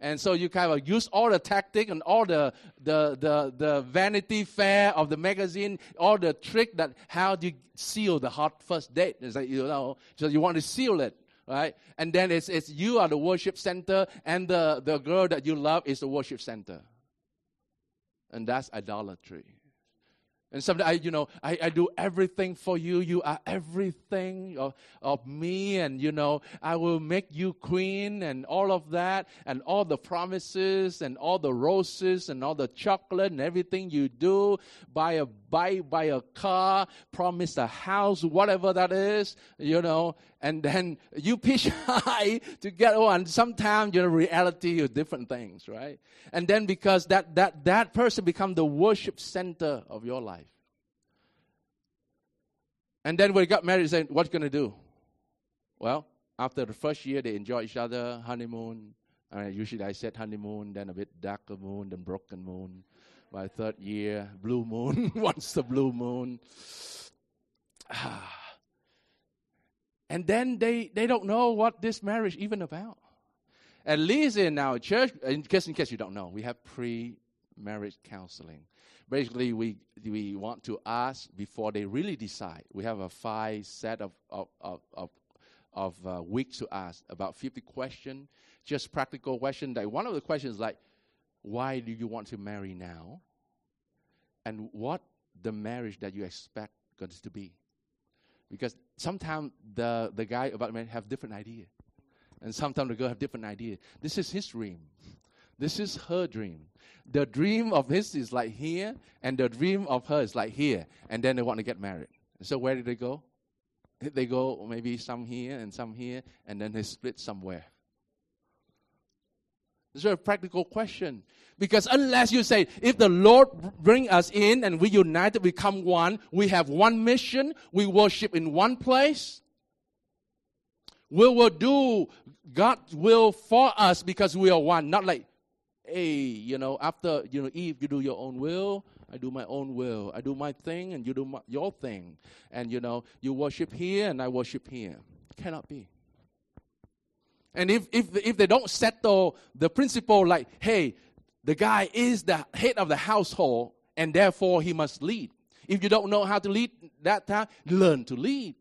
And so you kind of use all the tactic and all the, the, the, the vanity fair of the magazine, all the trick that how do you seal the hot first date. It's like, you know, so you want to seal it, right? And then it's, it's you are the worship center and the, the girl that you love is the worship center. And that's idolatry. And sometimes, I, you know, I, I do everything for you. You are everything of, of me. And, you know, I will make you queen and all of that. And all the promises and all the roses and all the chocolate and everything you do. Buy a bike, buy a car, promise a house, whatever that is, you know. And then you pitch high to get one. Sometimes, you reality is different things, right? And then because that, that, that person become the worship center of your life. And then when they got married, What's going to do? Well, after the first year, they enjoy each other, honeymoon. Uh, usually I said honeymoon, then a bit darker moon, then broken moon. By third year, blue moon. Once the blue moon. and then they, they don't know what this marriage even about. At least in our church, in case, in case you don't know, we have pre-marriage counseling basically we we want to ask before they really decide. We have a five set of of of, of, of uh, weeks to ask about 50 questions, just practical questions. Like one of the questions like, why do you want to marry now? And what the marriage that you expect going to be? Because sometimes the the guy about marriage have different idea, and sometimes the girl have different idea. This is his dream. This is her dream. The dream of his is like here, and the dream of her is like here. And then they want to get married. So where did they go? They go maybe some here and some here, and then they split somewhere. This is a practical question. Because unless you say, if the Lord bring us in and we united, we become one, we have one mission, we worship in one place, we will do God's will for us because we are one. Not like hey, you know, after, you know, Eve, you do your own will, I do my own will. I do my thing and you do my, your thing. And, you know, you worship here and I worship here. Cannot be. And if, if, if they don't settle the principle like, hey, the guy is the head of the household and therefore he must lead. If you don't know how to lead that time, learn to lead.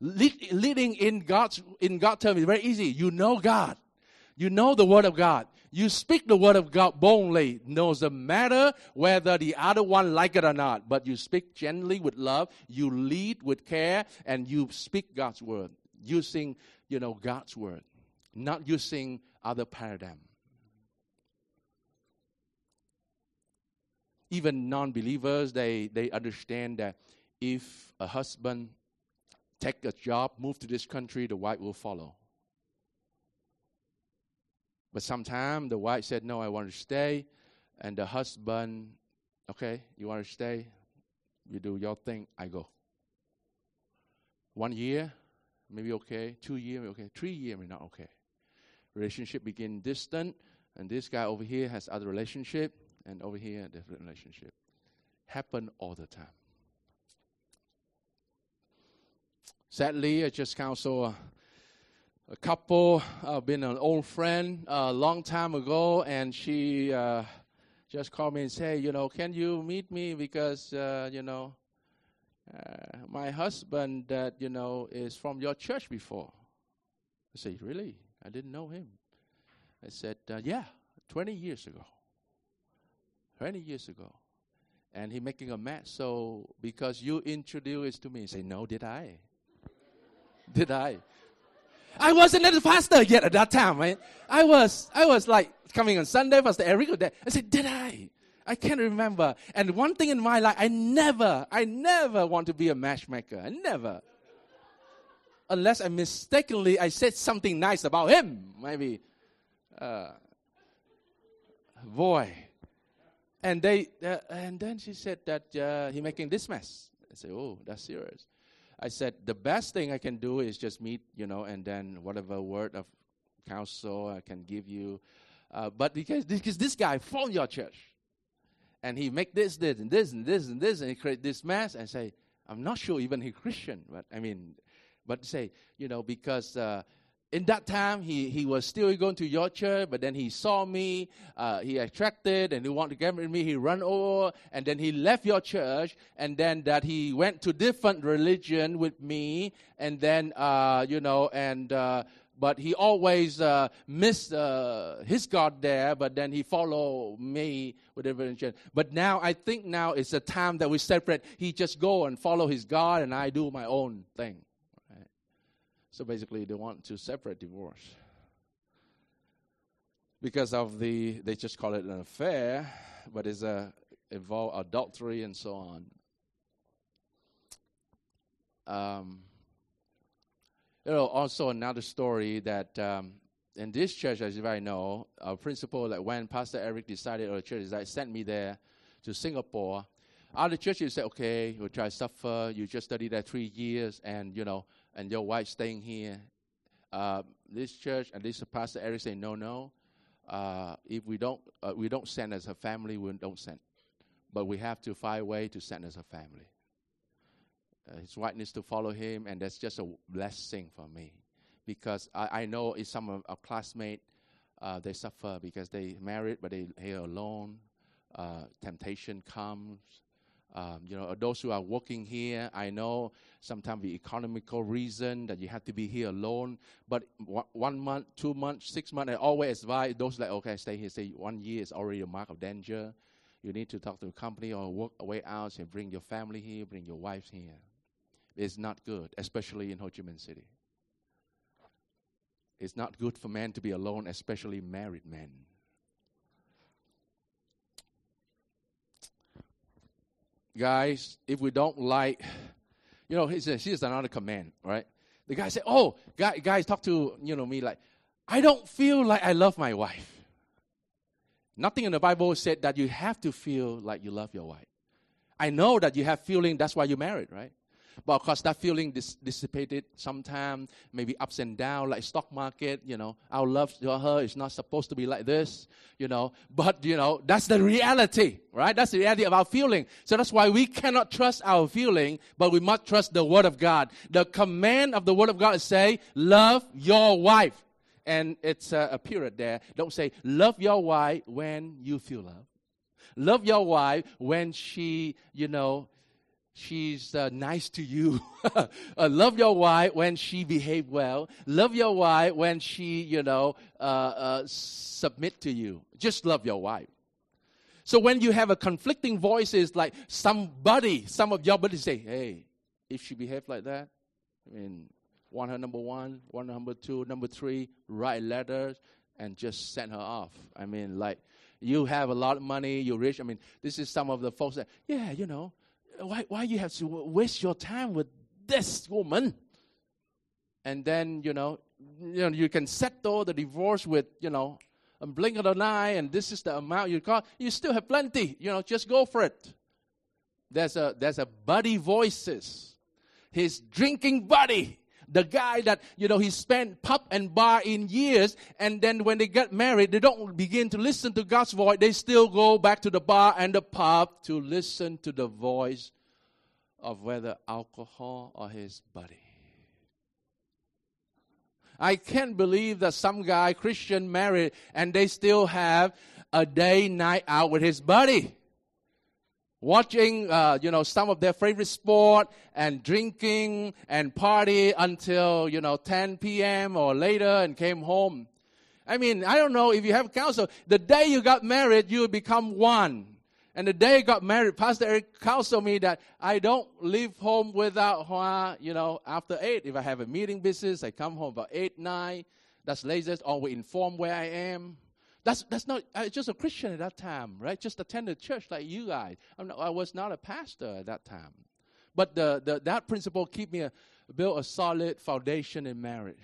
lead leading in God's in God's terms is very easy. You know God. You know the Word of God. You speak the Word of God boldly. Doesn't matter whether the other one like it or not, but you speak gently with love. You lead with care, and you speak God's Word using, you know, God's Word, not using other paradigm. Even non-believers, they, they understand that if a husband take a job, move to this country, the wife will follow. But sometime the wife said, No, I want to stay. And the husband, Okay, you want to stay? You do your thing, I go. One year, maybe okay. Two years, okay. Three years, maybe not okay. Relationship begin distant, and this guy over here has other relationship, and over here different relationship. Happen all the time. Sadly, I just counsel uh, a couple, uh, been an old friend a uh, long time ago, and she uh, just called me and said, you know, can you meet me because, uh, you know, uh, my husband that, you know, is from your church before. I said, really? I didn't know him. I said, uh, yeah, 20 years ago. 20 years ago. And he making a mess. So because you introduced to me, say, no, did I? did I? I wasn't a pastor yet at that time, right? I was, I was like coming on Sunday, Pastor Eric there. I said, did I? I can't remember. And one thing in my life, I never, I never want to be a matchmaker. I never. Unless I mistakenly, I said something nice about him, maybe. Uh, boy. And they, uh, and then she said that uh, he making this mess. I said, oh, that's serious. I said, the best thing I can do is just meet, you know, and then whatever word of counsel I can give you. Uh, but because, because this guy found your church, and he make this, this, and this, and this, and this, and he create this mess, and say, I'm not sure even he Christian, but I mean, but say, you know, because uh, in that time, he, he was still going to your church, but then he saw me, uh, he attracted, and he wanted to get with me. He ran over, and then he left your church, and then that he went to different religion with me, and then, uh, you know, and uh, but he always uh, missed uh, his God there, but then he follow me with religion. But now I think now it's the time that we separate. He just go and follow his God, and I do my own thing. So basically, they want to separate divorce because of the they just call it an affair, but it's a involve adultery and so on. Um, you know, also another story that um, in this church, as you might know, our principal, like when Pastor Eric decided, or the church decided, sent me there to Singapore. Other churches said, okay, you try to suffer, you just study there three years, and you know, and your wife staying here. Uh, this church and this Pastor Eric say, no, no. Uh, if we don't, uh, we don't send as a family, we don't send. But we have to find a way to send as a family uh, his wife needs to follow him, and that's just a blessing for me because I, I know it's some of our classmates uh, they suffer because they married but they here alone. Uh, temptation comes. Um, you know, those who are working here, I know sometimes the economical reason that you have to be here alone. But one month, two months, six months, I always advise those like, okay, stay here. Say one year is already a mark of danger. You need to talk to the company or work away out and bring your family here, bring your wives It's not good, especially in Ho Chi Minh City. It's not good for men to be alone, especially married men. Guys, if we don't like, you know, here's, here's another command, right? The guy said, "Oh, guy, guys, talk to you know me like, I don't feel like I love my wife." Nothing in the Bible said that you have to feel like you love your wife. I know that you have feeling. That's why you married, right? But of course, that feeling dis- dissipated sometime, maybe ups and down, like stock market. You know, our love to her is not supposed to be like this. You know, but you know that's the reality, right? That's the reality of our feeling. So that's why we cannot trust our feeling, but we must trust the Word of God. The command of the Word of God is say, "Love your wife." And it's a, a period there. Don't say, love your wife when you feel love. Love your wife when she, you know, she's uh, nice to you. uh, love your wife when she behave well. Love your wife when she, you know, uh, uh, submit to you. Just love your wife. So when you have a conflicting voices, like somebody, some of your buddies say, "Hey, if she behave like that, I mean, want her number one, want her number two, number three, write letters and just send her off." I mean, like you have a lot of money, you're rich. I mean, this is some of the folks that, yeah, you know, why, why you have to waste your time with this woman? And then, you know, you know, you can settle the divorce with, you know, a blink of an eye, and this is the amount you got. You still have plenty. You know, just go for it. There's a there's a buddy voices. His drinking buddy the guy that you know he spent pub and bar in years and then when they get married they don't begin to listen to god's voice. They still go back to the bar and the pub to listen to the voice of whether alcohol or his buddy. I can't believe that some guy christian married and they still have a day night out with his buddy watching, uh, you know, some of their favorite sport and drinking and party until, you know, 10 p.m. or later and came home. I mean, I don't know if you have counsel. The day you got married, you become one. And the day I got married, Pastor Eric counseled me that I don't leave home without Hua, you know, after eight. If I have a meeting business, I come home about eight, nine. That's latest. Or we inform where I am. That's, that's not, uh, I was just a Christian at that time, right? Just attended church like you guys. Not, i was not a pastor at that time. But the, the, that principle keep me a, build a solid foundation in marriage.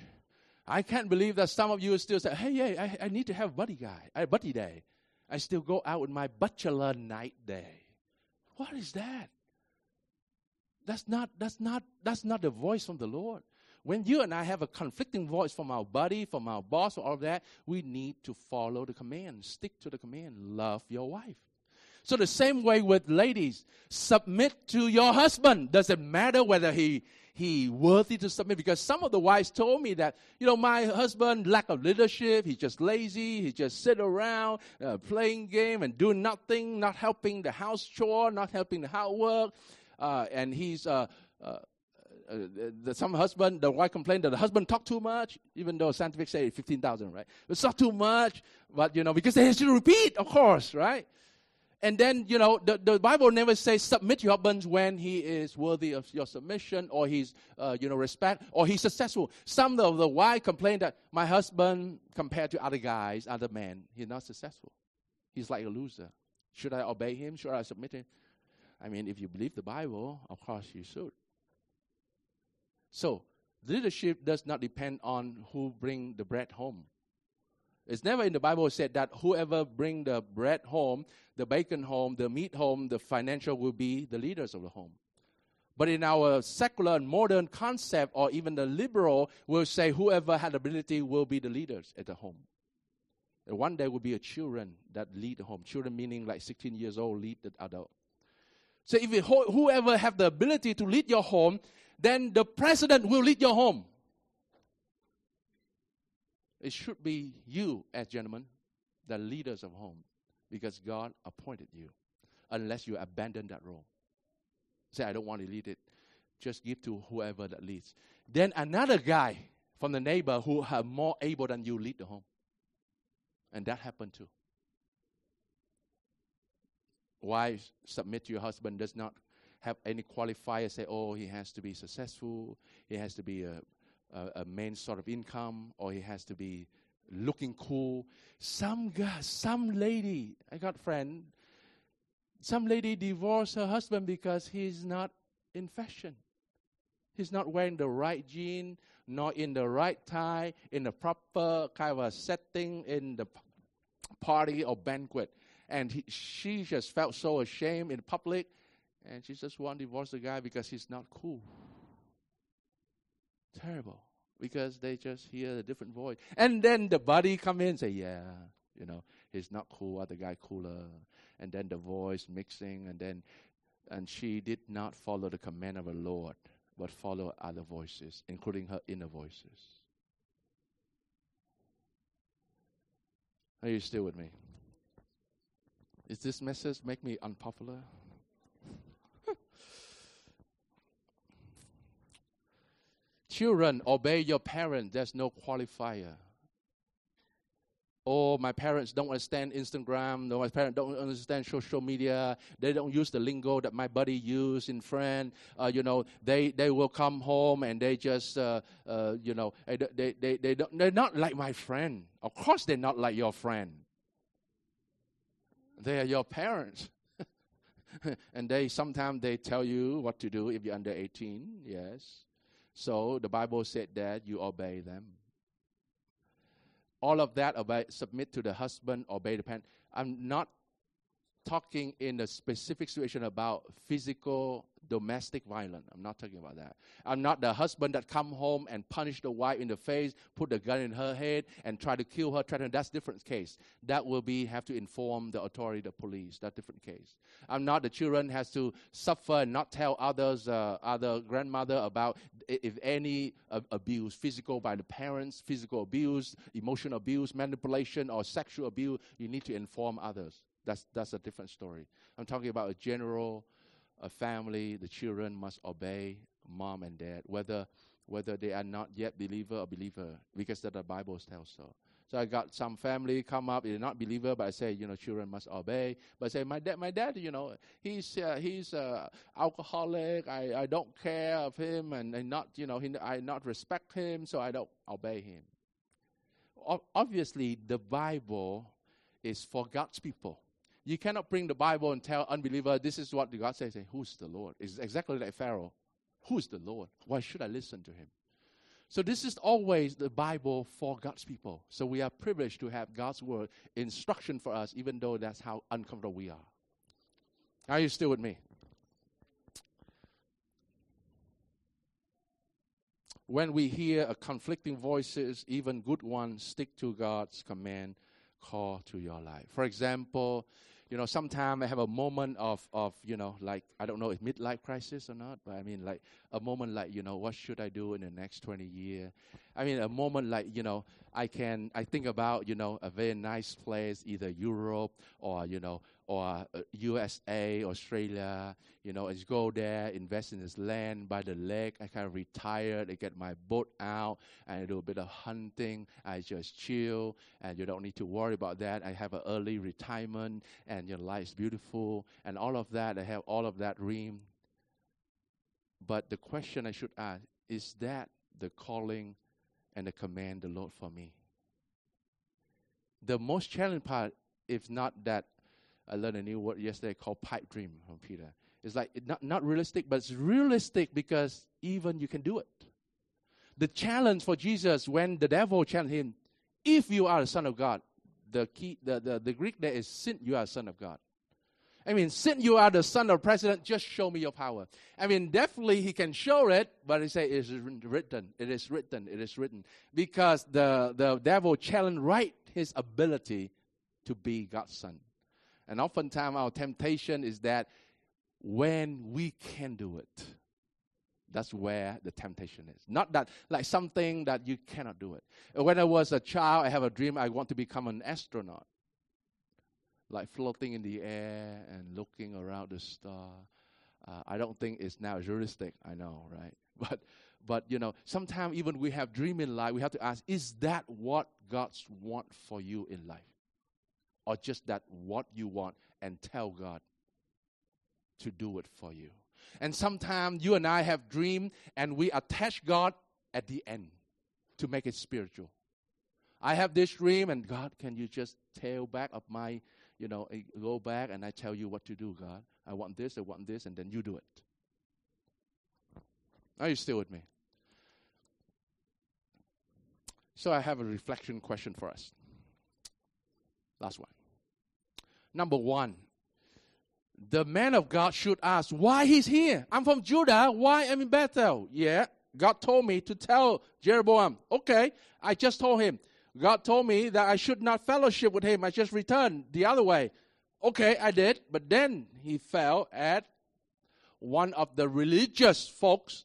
I can't believe that some of you still say, hey, yeah, I, I need to have buddy guy, a buddy day. I still go out with my bachelor night day. What is that? That's not, that's not, that's not the voice from the Lord. When you and I have a conflicting voice from our buddy, from our boss, or all of that, we need to follow the command, stick to the command, love your wife. So the same way with ladies, submit to your husband. Doesn't matter whether he he worthy to submit? Because some of the wives told me that you know my husband lack of leadership. He's just lazy. He just sit around uh, playing game and doing nothing not helping the house chore not helping the housework uh, and he's uh, uh the, some husband, the wife complained that the husband talked too much, even though scientific say 15,000, right? It's not too much, but you know, because they have to repeat, of course, right? And then, you know, the, the Bible never says submit your husband when he is worthy of your submission or he's, uh, you know, respect or he's successful. Some of the wife complain that my husband, compared to other guys, other men, he's not successful. He's like a loser. Should I obey him? Should I submit him? I mean, if you believe the Bible, of course you should. So, leadership does not depend on who bring the bread home. It's never in the Bible said that whoever bring the bread home, the bacon home, the meat home, the financial will be the leaders of the home. But in our secular and modern concept, or even the liberal, will say whoever had ability will be the leaders at the home. And one day will be a children that lead the home. Children meaning like 16 years old lead the adult. So if you, whoever have the ability to lead your home, then the president will lead your home. It should be you, as gentlemen, the leaders of home, because God appointed you, unless you abandon that role. Say, I don't want to lead it. Just give to whoever that leads. Then another guy from the neighbor who are more able than you lead the home. And that happened too. Wives, submit to your husband does not have any qualifier say, oh, he has to be successful, he has to be a, a, a main sort of income, or he has to be looking cool. Some guy, some lady, I got friend, some lady divorced her husband because he's not in fashion. He's not wearing the right jean, nor in the right tie, in the proper kind of a setting in the party or banquet. And he, she just felt so ashamed in public and she just want to divorce the guy because he's not cool. Terrible. Because they just hear a different voice. And then the buddy come in and say, yeah, you know, he's not cool, other guy cooler. And then the voice mixing and then and she did not follow the command of the Lord, but follow other voices, including her inner voices. Are you still with me? Is this message make me unpopular? Children, obey your parents. There's no qualifier. Oh, my parents don't understand Instagram. No, my parents don't understand social media. They don't use the lingo that my buddy use in friend. Uh, you know, they, they will come home and they just, uh, uh, you know, they, they, they don't, they're not like my friend. Of course, they're not like your friend. They are your parents. and they sometimes they tell you what to do if you're under 18. Yes. So the Bible said that you obey them. All of that, obey, submit to the husband, obey the parent. I'm not talking in a specific situation about physical domestic violence. I'm not talking about that. I'm not the husband that come home and punish the wife in the face, put the gun in her head, and try to kill her. Try to, that's different case. That will be have to inform the authority, the police. That different case. I'm not the children has to suffer and not tell others, uh, other grandmother about if any uh, abuse, physical by the parents, physical abuse, emotional abuse, manipulation, or sexual abuse. You need to inform others. That's that's a different story. I'm talking about a general a family, the children must obey mom and dad, whether whether they are not yet believer or believer, because that the Bible tells so. So I got some family come up, they're not believer, but I say, you know, children must obey. But I say, my dad, my dad, you know, he's uh, he's uh, alcoholic. I, I don't care of him, and, and not, you know, he, I not respect him, so I don't obey him. O- obviously, the Bible is for God's people. You cannot bring the Bible and tell unbeliever, this is what God says. Say, Who's the Lord? It's exactly like Pharaoh. Who's the Lord? Why should I listen to him? So this is always the Bible for God's people. So we are privileged to have God's word instruction for us, even though that's how uncomfortable we are. Are you still with me? When we hear a conflicting voices, even good ones, stick to God's command, call to your life. For example, you know, sometimes I have a moment of, of, you know, like, I don't know if midlife crisis or not, but I mean, like, a moment like, you know, what should I do in the next 20 years? I mean, a moment like, you know, I can I think about you know a very nice place, either Europe or you know or USA, uh, Australia. You know, just go there, invest in this land by the lake. I kind of retire. I get my boat out and I do a bit of hunting. I just chill, and you don't need to worry about that. I have an early retirement, and your life is beautiful, and all of that. I have all of that dream. But the question I should ask is that the calling and the command the Lord for me? The most challenging part, if not that I learned a new word yesterday called pipe dream from Peter. It's like not, not realistic, but it's realistic because even you can do it. The challenge for Jesus when the devil challenged him, if you are the Son of God, the key the, the, the Greek there is sin, you are a son of God. I mean, since you are the son of president, just show me your power. I mean, definitely he can show it, but he say it is written, it is written, it is written. Because the, the devil challenged right his ability to be God's son. And oftentimes our temptation is that when we can do it, that's where the temptation is. Not that like something that you cannot do it. When I was a child, I have a dream I want to become an astronaut. Like floating in the air and looking around the star. Uh, I don't think it's now realistic. I know, right? But but you know, sometimes even we have dream in life, we have to ask, is that what God's want for you in life? or just that what you want and tell God to do it for you. And sometimes you and I have dream and we attach God at the end to make it spiritual. I have this dream and God, can you just tail back of my, you know, eh, go back and I tell you what to do, God. I want this, I want this, and then you do it. Are you still with me? So I have a reflection question for us. Last one. Number one, the man of God should ask, why he's here? I'm from Judah. Why am in Bethel? Yeah, God told me to tell Jeroboam. Okay, I just told him. God told me that I should not fellowship with him. I just returned the other way. Okay, I did. But then he fell at one of the religious folks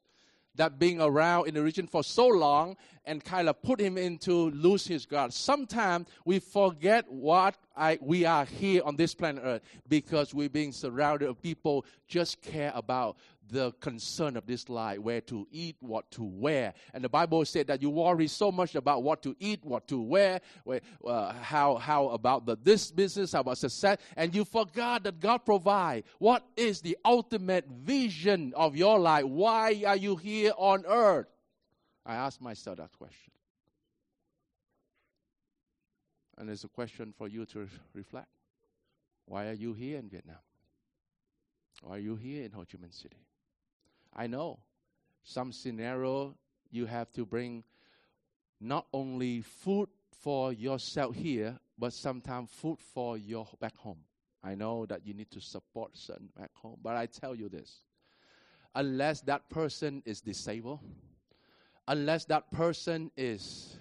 that being around in the region for so long and kind of put him into lose his guard. Sometimes we forget what I, we are here on this planet Earth because we're being surrounded of people just care about the concern of this life, where to eat, what to wear. And the Bible said that you worry so much about what to eat, what to wear, where, uh, how, how about the, this business, how about success, and you forgot that God provide. What is the ultimate vision of your life? Why are you here on earth? I ask myself that question. And it's a question for you to reflect. Why are you here in Vietnam? Why are you here in Ho Chi Minh City? I know some scenario you have to bring not only food for yourself here, but sometimes food for your back home. I know that you need to support certain back home, but I tell you this: unless that person is disabled, unless that person is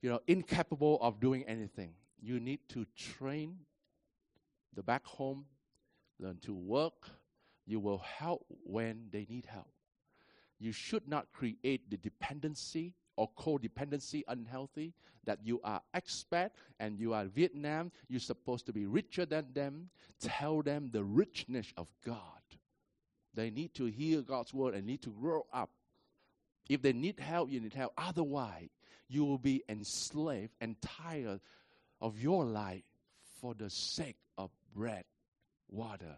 you know, incapable of doing anything. You need to train the back home, learn to work. You will help when they need help. You should not create the dependency or codependency unhealthy that you are expat and you are Vietnam, you're supposed to be richer than them. Tell them the richness of God. They need to hear God's word and need to grow up. If they need help, you need help. Otherwise, you will be enslaved and tired of your life for the sake of bread, water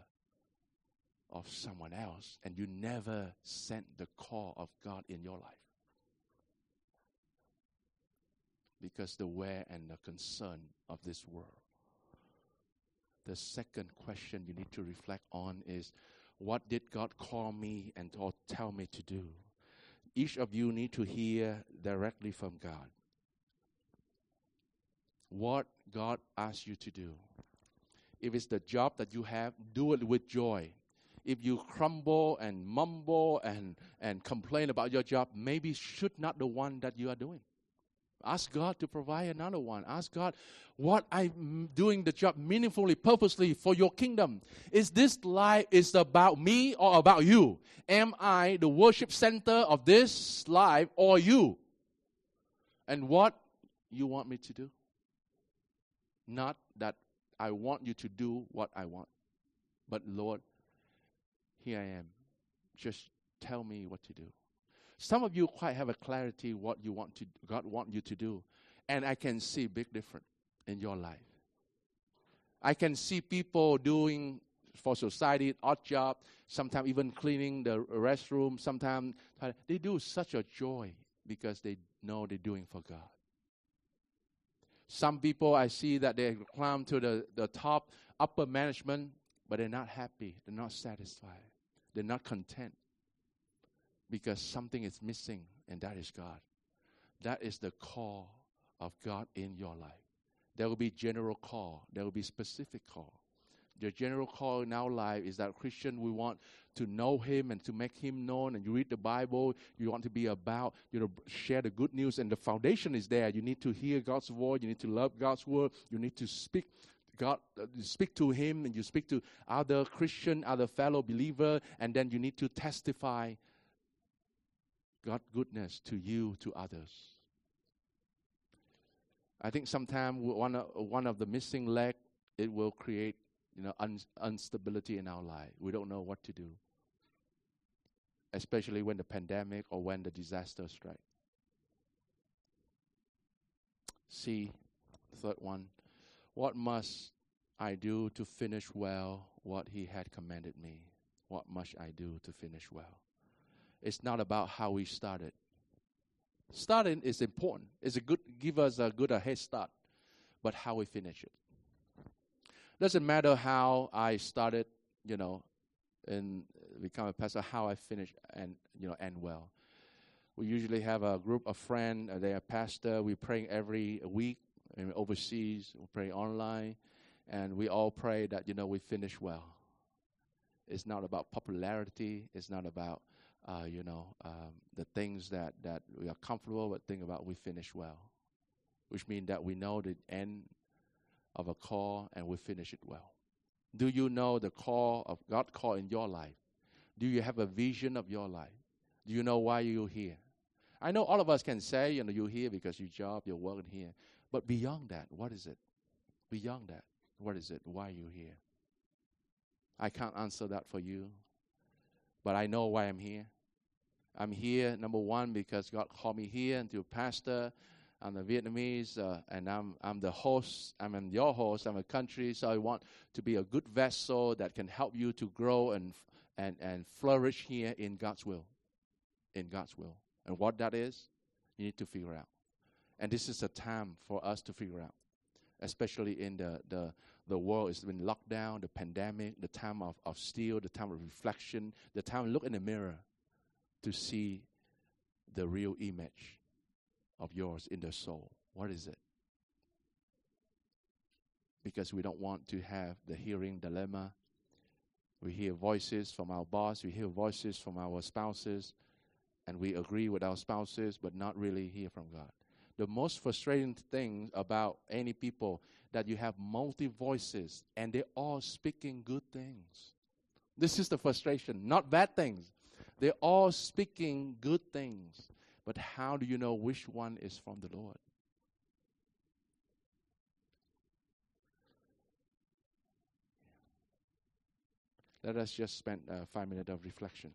of someone else, and you never sent the call of God in your life. Because the where and the concern of this world. The second question you need to reflect on is what did God call me and or tell me to do? each of you need to hear directly from God. What God asks you to do. If it's the job that you have, do it with joy. If you crumble and mumble and, and complain about your job, maybe should not the one that you are doing. Ask God to provide another one. Ask God, what I'm doing the job meaningfully, purposely for your kingdom. Is this life is about me or about you? Am I the worship center of this life or you? And what you want me to do? Not that I want you to do what I want, but Lord, here I am. Just tell me what to do. Some of you quite have a clarity what you want to God want you to do, and I can see big difference in your life. I can see people doing for society odd job, sometimes even cleaning the restroom. Sometimes they do such a joy because they know they're doing for God. Some people I see that they climb to the, the top upper management, but they're not happy, they're not satisfied, they're not content because something is missing, and that is God. That is the call of God in your life. There will be general call, there will be specific call. The general call in our life is that Christian, we want to know Him and to make Him known. And you read the Bible, you want to be about, you know, share the good news. And the foundation is there. You need to hear God's word. You need to love God's word. You need to speak God, uh, you speak to Him, and you speak to other Christian, other fellow believer, and then you need to testify God goodness to you, to others. I think sometimes one of, one of the missing leg it will create you know un- instability in our life. We don't know what to do, especially when the pandemic or when the disaster strike. See, third one, what must I do to finish well what He had commanded me? What must I do to finish well? It's not about how we started. Starting is important. It's a good give us a good a head start, but how we finish it. Doesn't matter how I started, you know, and become a pastor, how I finish and you know end well. We usually have a group of friends. Uh, they are pastor. We pray every week and overseas. We pray online, and we all pray that you know we finish well. It's not about popularity. It's not about uh, you know, um, the things that, that we are comfortable, but think about we finish well, which means that we know the end of a call and we finish it well. Do you know the call of God call in your life? Do you have a vision of your life? Do you know why you're here? I know all of us can say, you know, you're here because your job, you're working here. But beyond that, what is it? Beyond that, what is it? Why are you here? I can't answer that for you. But I know why I'm here. I'm here, number one, because God called me here and to pastor. I'm a Vietnamese, uh, and I'm, I'm the host. I'm your host. I'm a country, so I want to be a good vessel that can help you to grow and, and, and flourish here in God's will. In God's will. And what that is, you need to figure out. And this is a time for us to figure out, especially in the, the, the world has been locked down, the pandemic, the time of, of still, the time of reflection, the time to look in the mirror to see the real image of yours in the soul. What is it? Because we don't want to have the hearing dilemma. We hear voices from our boss, we hear voices from our spouses, and we agree with our spouses, but not really hear from God. The most frustrating thing about any people that you have multi voices and they're all speaking good things. This is the frustration, not bad things. They're all speaking good things. But how do you know which one is from the Lord? Let us just spend uh, five minutes of reflection.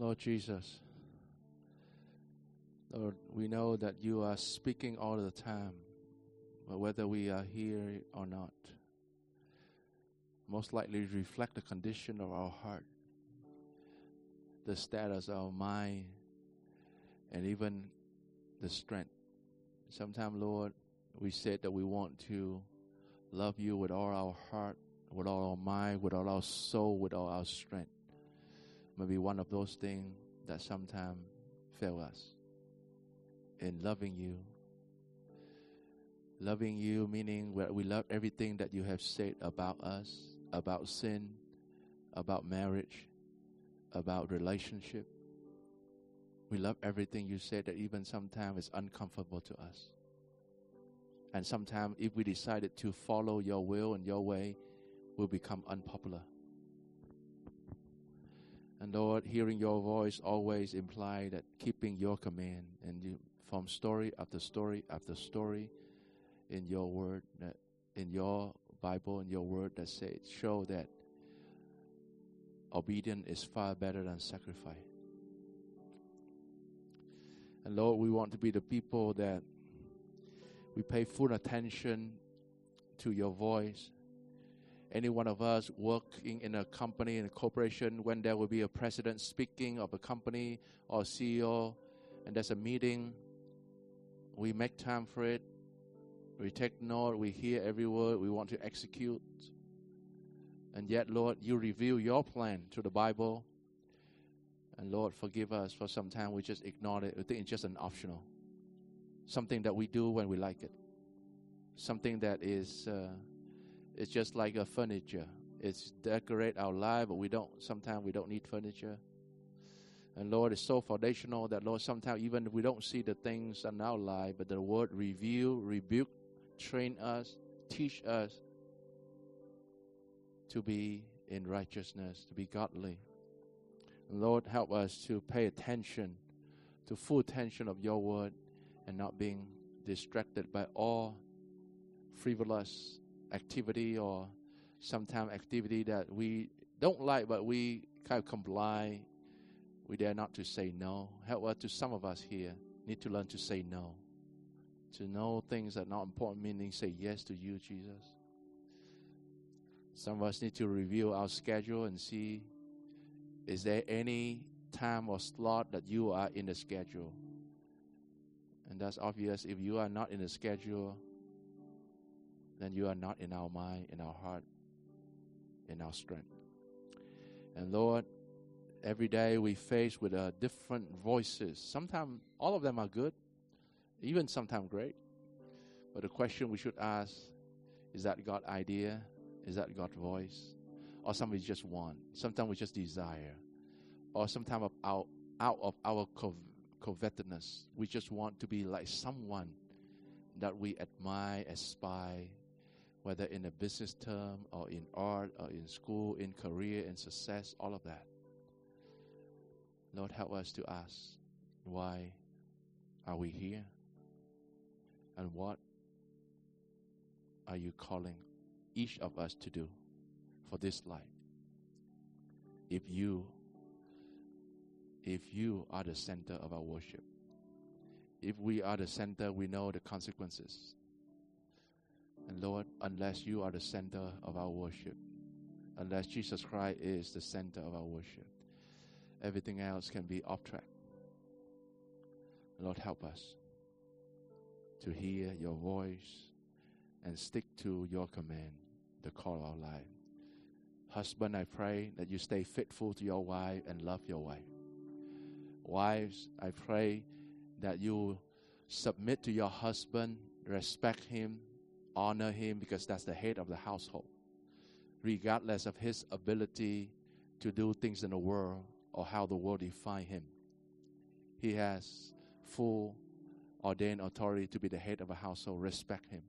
Lord Jesus, Lord, we know that you are speaking all the time, but whether we are here or not, most likely reflect the condition of our heart, the status of our mind, and even the strength. Sometimes, Lord, we said that we want to love you with all our heart, with all our mind, with all our soul, with all our strength. Maybe one of those things that sometimes fail us in loving you. Loving you meaning we love everything that you have said about us, about sin, about marriage, about relationship. We love everything you said that even sometimes is uncomfortable to us. And sometimes if we decided to follow your will and your way, we'll become unpopular. And Lord, hearing your voice always imply that keeping your command and you, from story after story after story in your word, in your Bible in your word that say show that obedience is far better than sacrifice. And Lord, we want to be the people that we pay full attention to your voice. Any one of us working in a company, in a corporation, when there will be a president speaking of a company or CEO, and there's a meeting, we make time for it. We take note, we hear every word, we want to execute. And yet, Lord, you reveal your plan through the Bible. And Lord, forgive us for some time we just ignore it. We think it's just an optional. Something that we do when we like it. Something that is uh, it's just like a furniture. It's decorate our life, but we don't sometimes we don't need furniture. And Lord, it's so foundational that, Lord, sometimes even if we don't see the things in our life, but the word review, rebuke, train us, teach us to be in righteousness, to be godly. Lord, help us to pay attention, to full attention of your word, and not being distracted by all frivolous activity or sometimes activity that we don't like, but we kind of comply we dare not to say no. Help us to some of us here need to learn to say no. To know things that are not important, meaning say yes to you, Jesus. Some of us need to review our schedule and see is there any time or slot that you are in the schedule? And that's obvious. If you are not in the schedule, then you are not in our mind, in our heart, in our strength. And Lord, every day we face with uh, different voices. Sometimes all of them are good, even sometimes great. But the question we should ask is that God idea? Is that God voice? Or somebody just want? Sometimes we just desire. Or sometimes out, out of our covetedness, we just want to be like someone that we admire, aspire, whether in a business term or in art or in school, in career, in success, all of that. Lord, help us to ask, why are we here? And what are you calling each of us to do for this life? If you if you are the center of our worship. If we are the center, we know the consequences. And Lord, unless you are the center of our worship, unless Jesus Christ is the center of our worship, everything else can be off track. Lord, help us to hear your voice and stick to your command, the call of our life. Husband, I pray that you stay faithful to your wife and love your wife. Wives, I pray that you submit to your husband, respect him, honor him, because that's the head of the household, regardless of his ability to do things in the world or how the world define him. He has full ordained authority to be the head of a household. Respect him.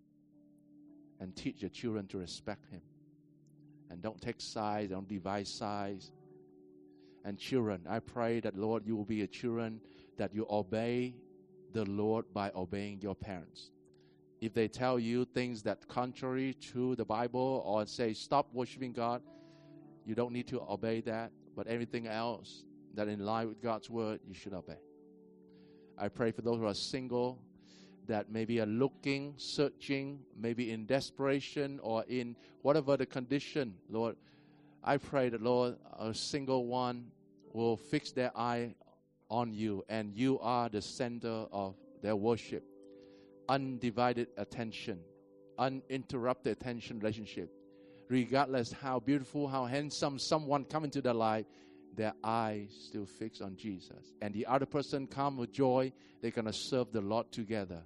And teach your children to respect him. And don't take sides, don't divide sides. And children, I pray that, Lord, you will be a children that you obey the Lord by obeying your parents. If they tell you things that contrary to the Bible or say stop worshiping God, you don't need to obey that. But everything else, that in line with God's word, you should obey. I pray for those who are single, that maybe are looking, searching, maybe in desperation or in whatever the condition, Lord. I pray that, Lord, a single one will fix their eye on you, and you are the center of their worship. Undivided attention, uninterrupted attention relationship. Regardless how beautiful, how handsome someone come into their life, their eyes still fixed on Jesus. And the other person come with joy, they're gonna serve the Lord together.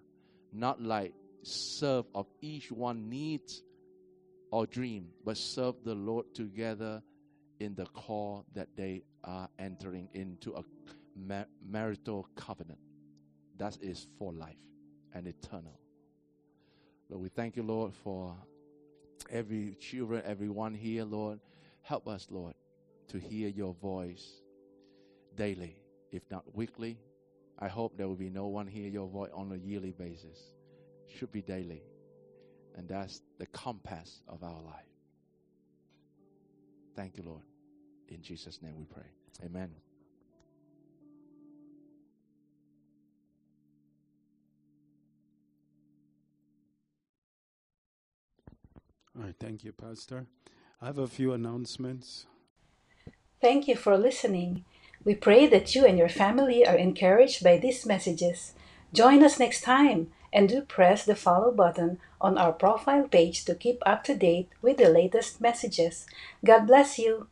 Not like serve of each one needs or dream, but serve the Lord together in the call that they are entering into a marital covenant. That is for life and eternal. Lord, we thank you, Lord, for every children, everyone here, Lord. Help us, Lord, to hear your voice daily, if not weekly. I hope there will be no one hear your voice on a yearly basis. Should be daily. And that's the compass of our life. Thank you, Lord. In Jesus' name we pray. Amen. All right, thank you, Pastor. I have a few announcements. Thank you for listening. We pray that you and your family are encouraged by these messages. Join us next time and do press the follow button on our profile page to keep up to date with the latest messages. God bless you.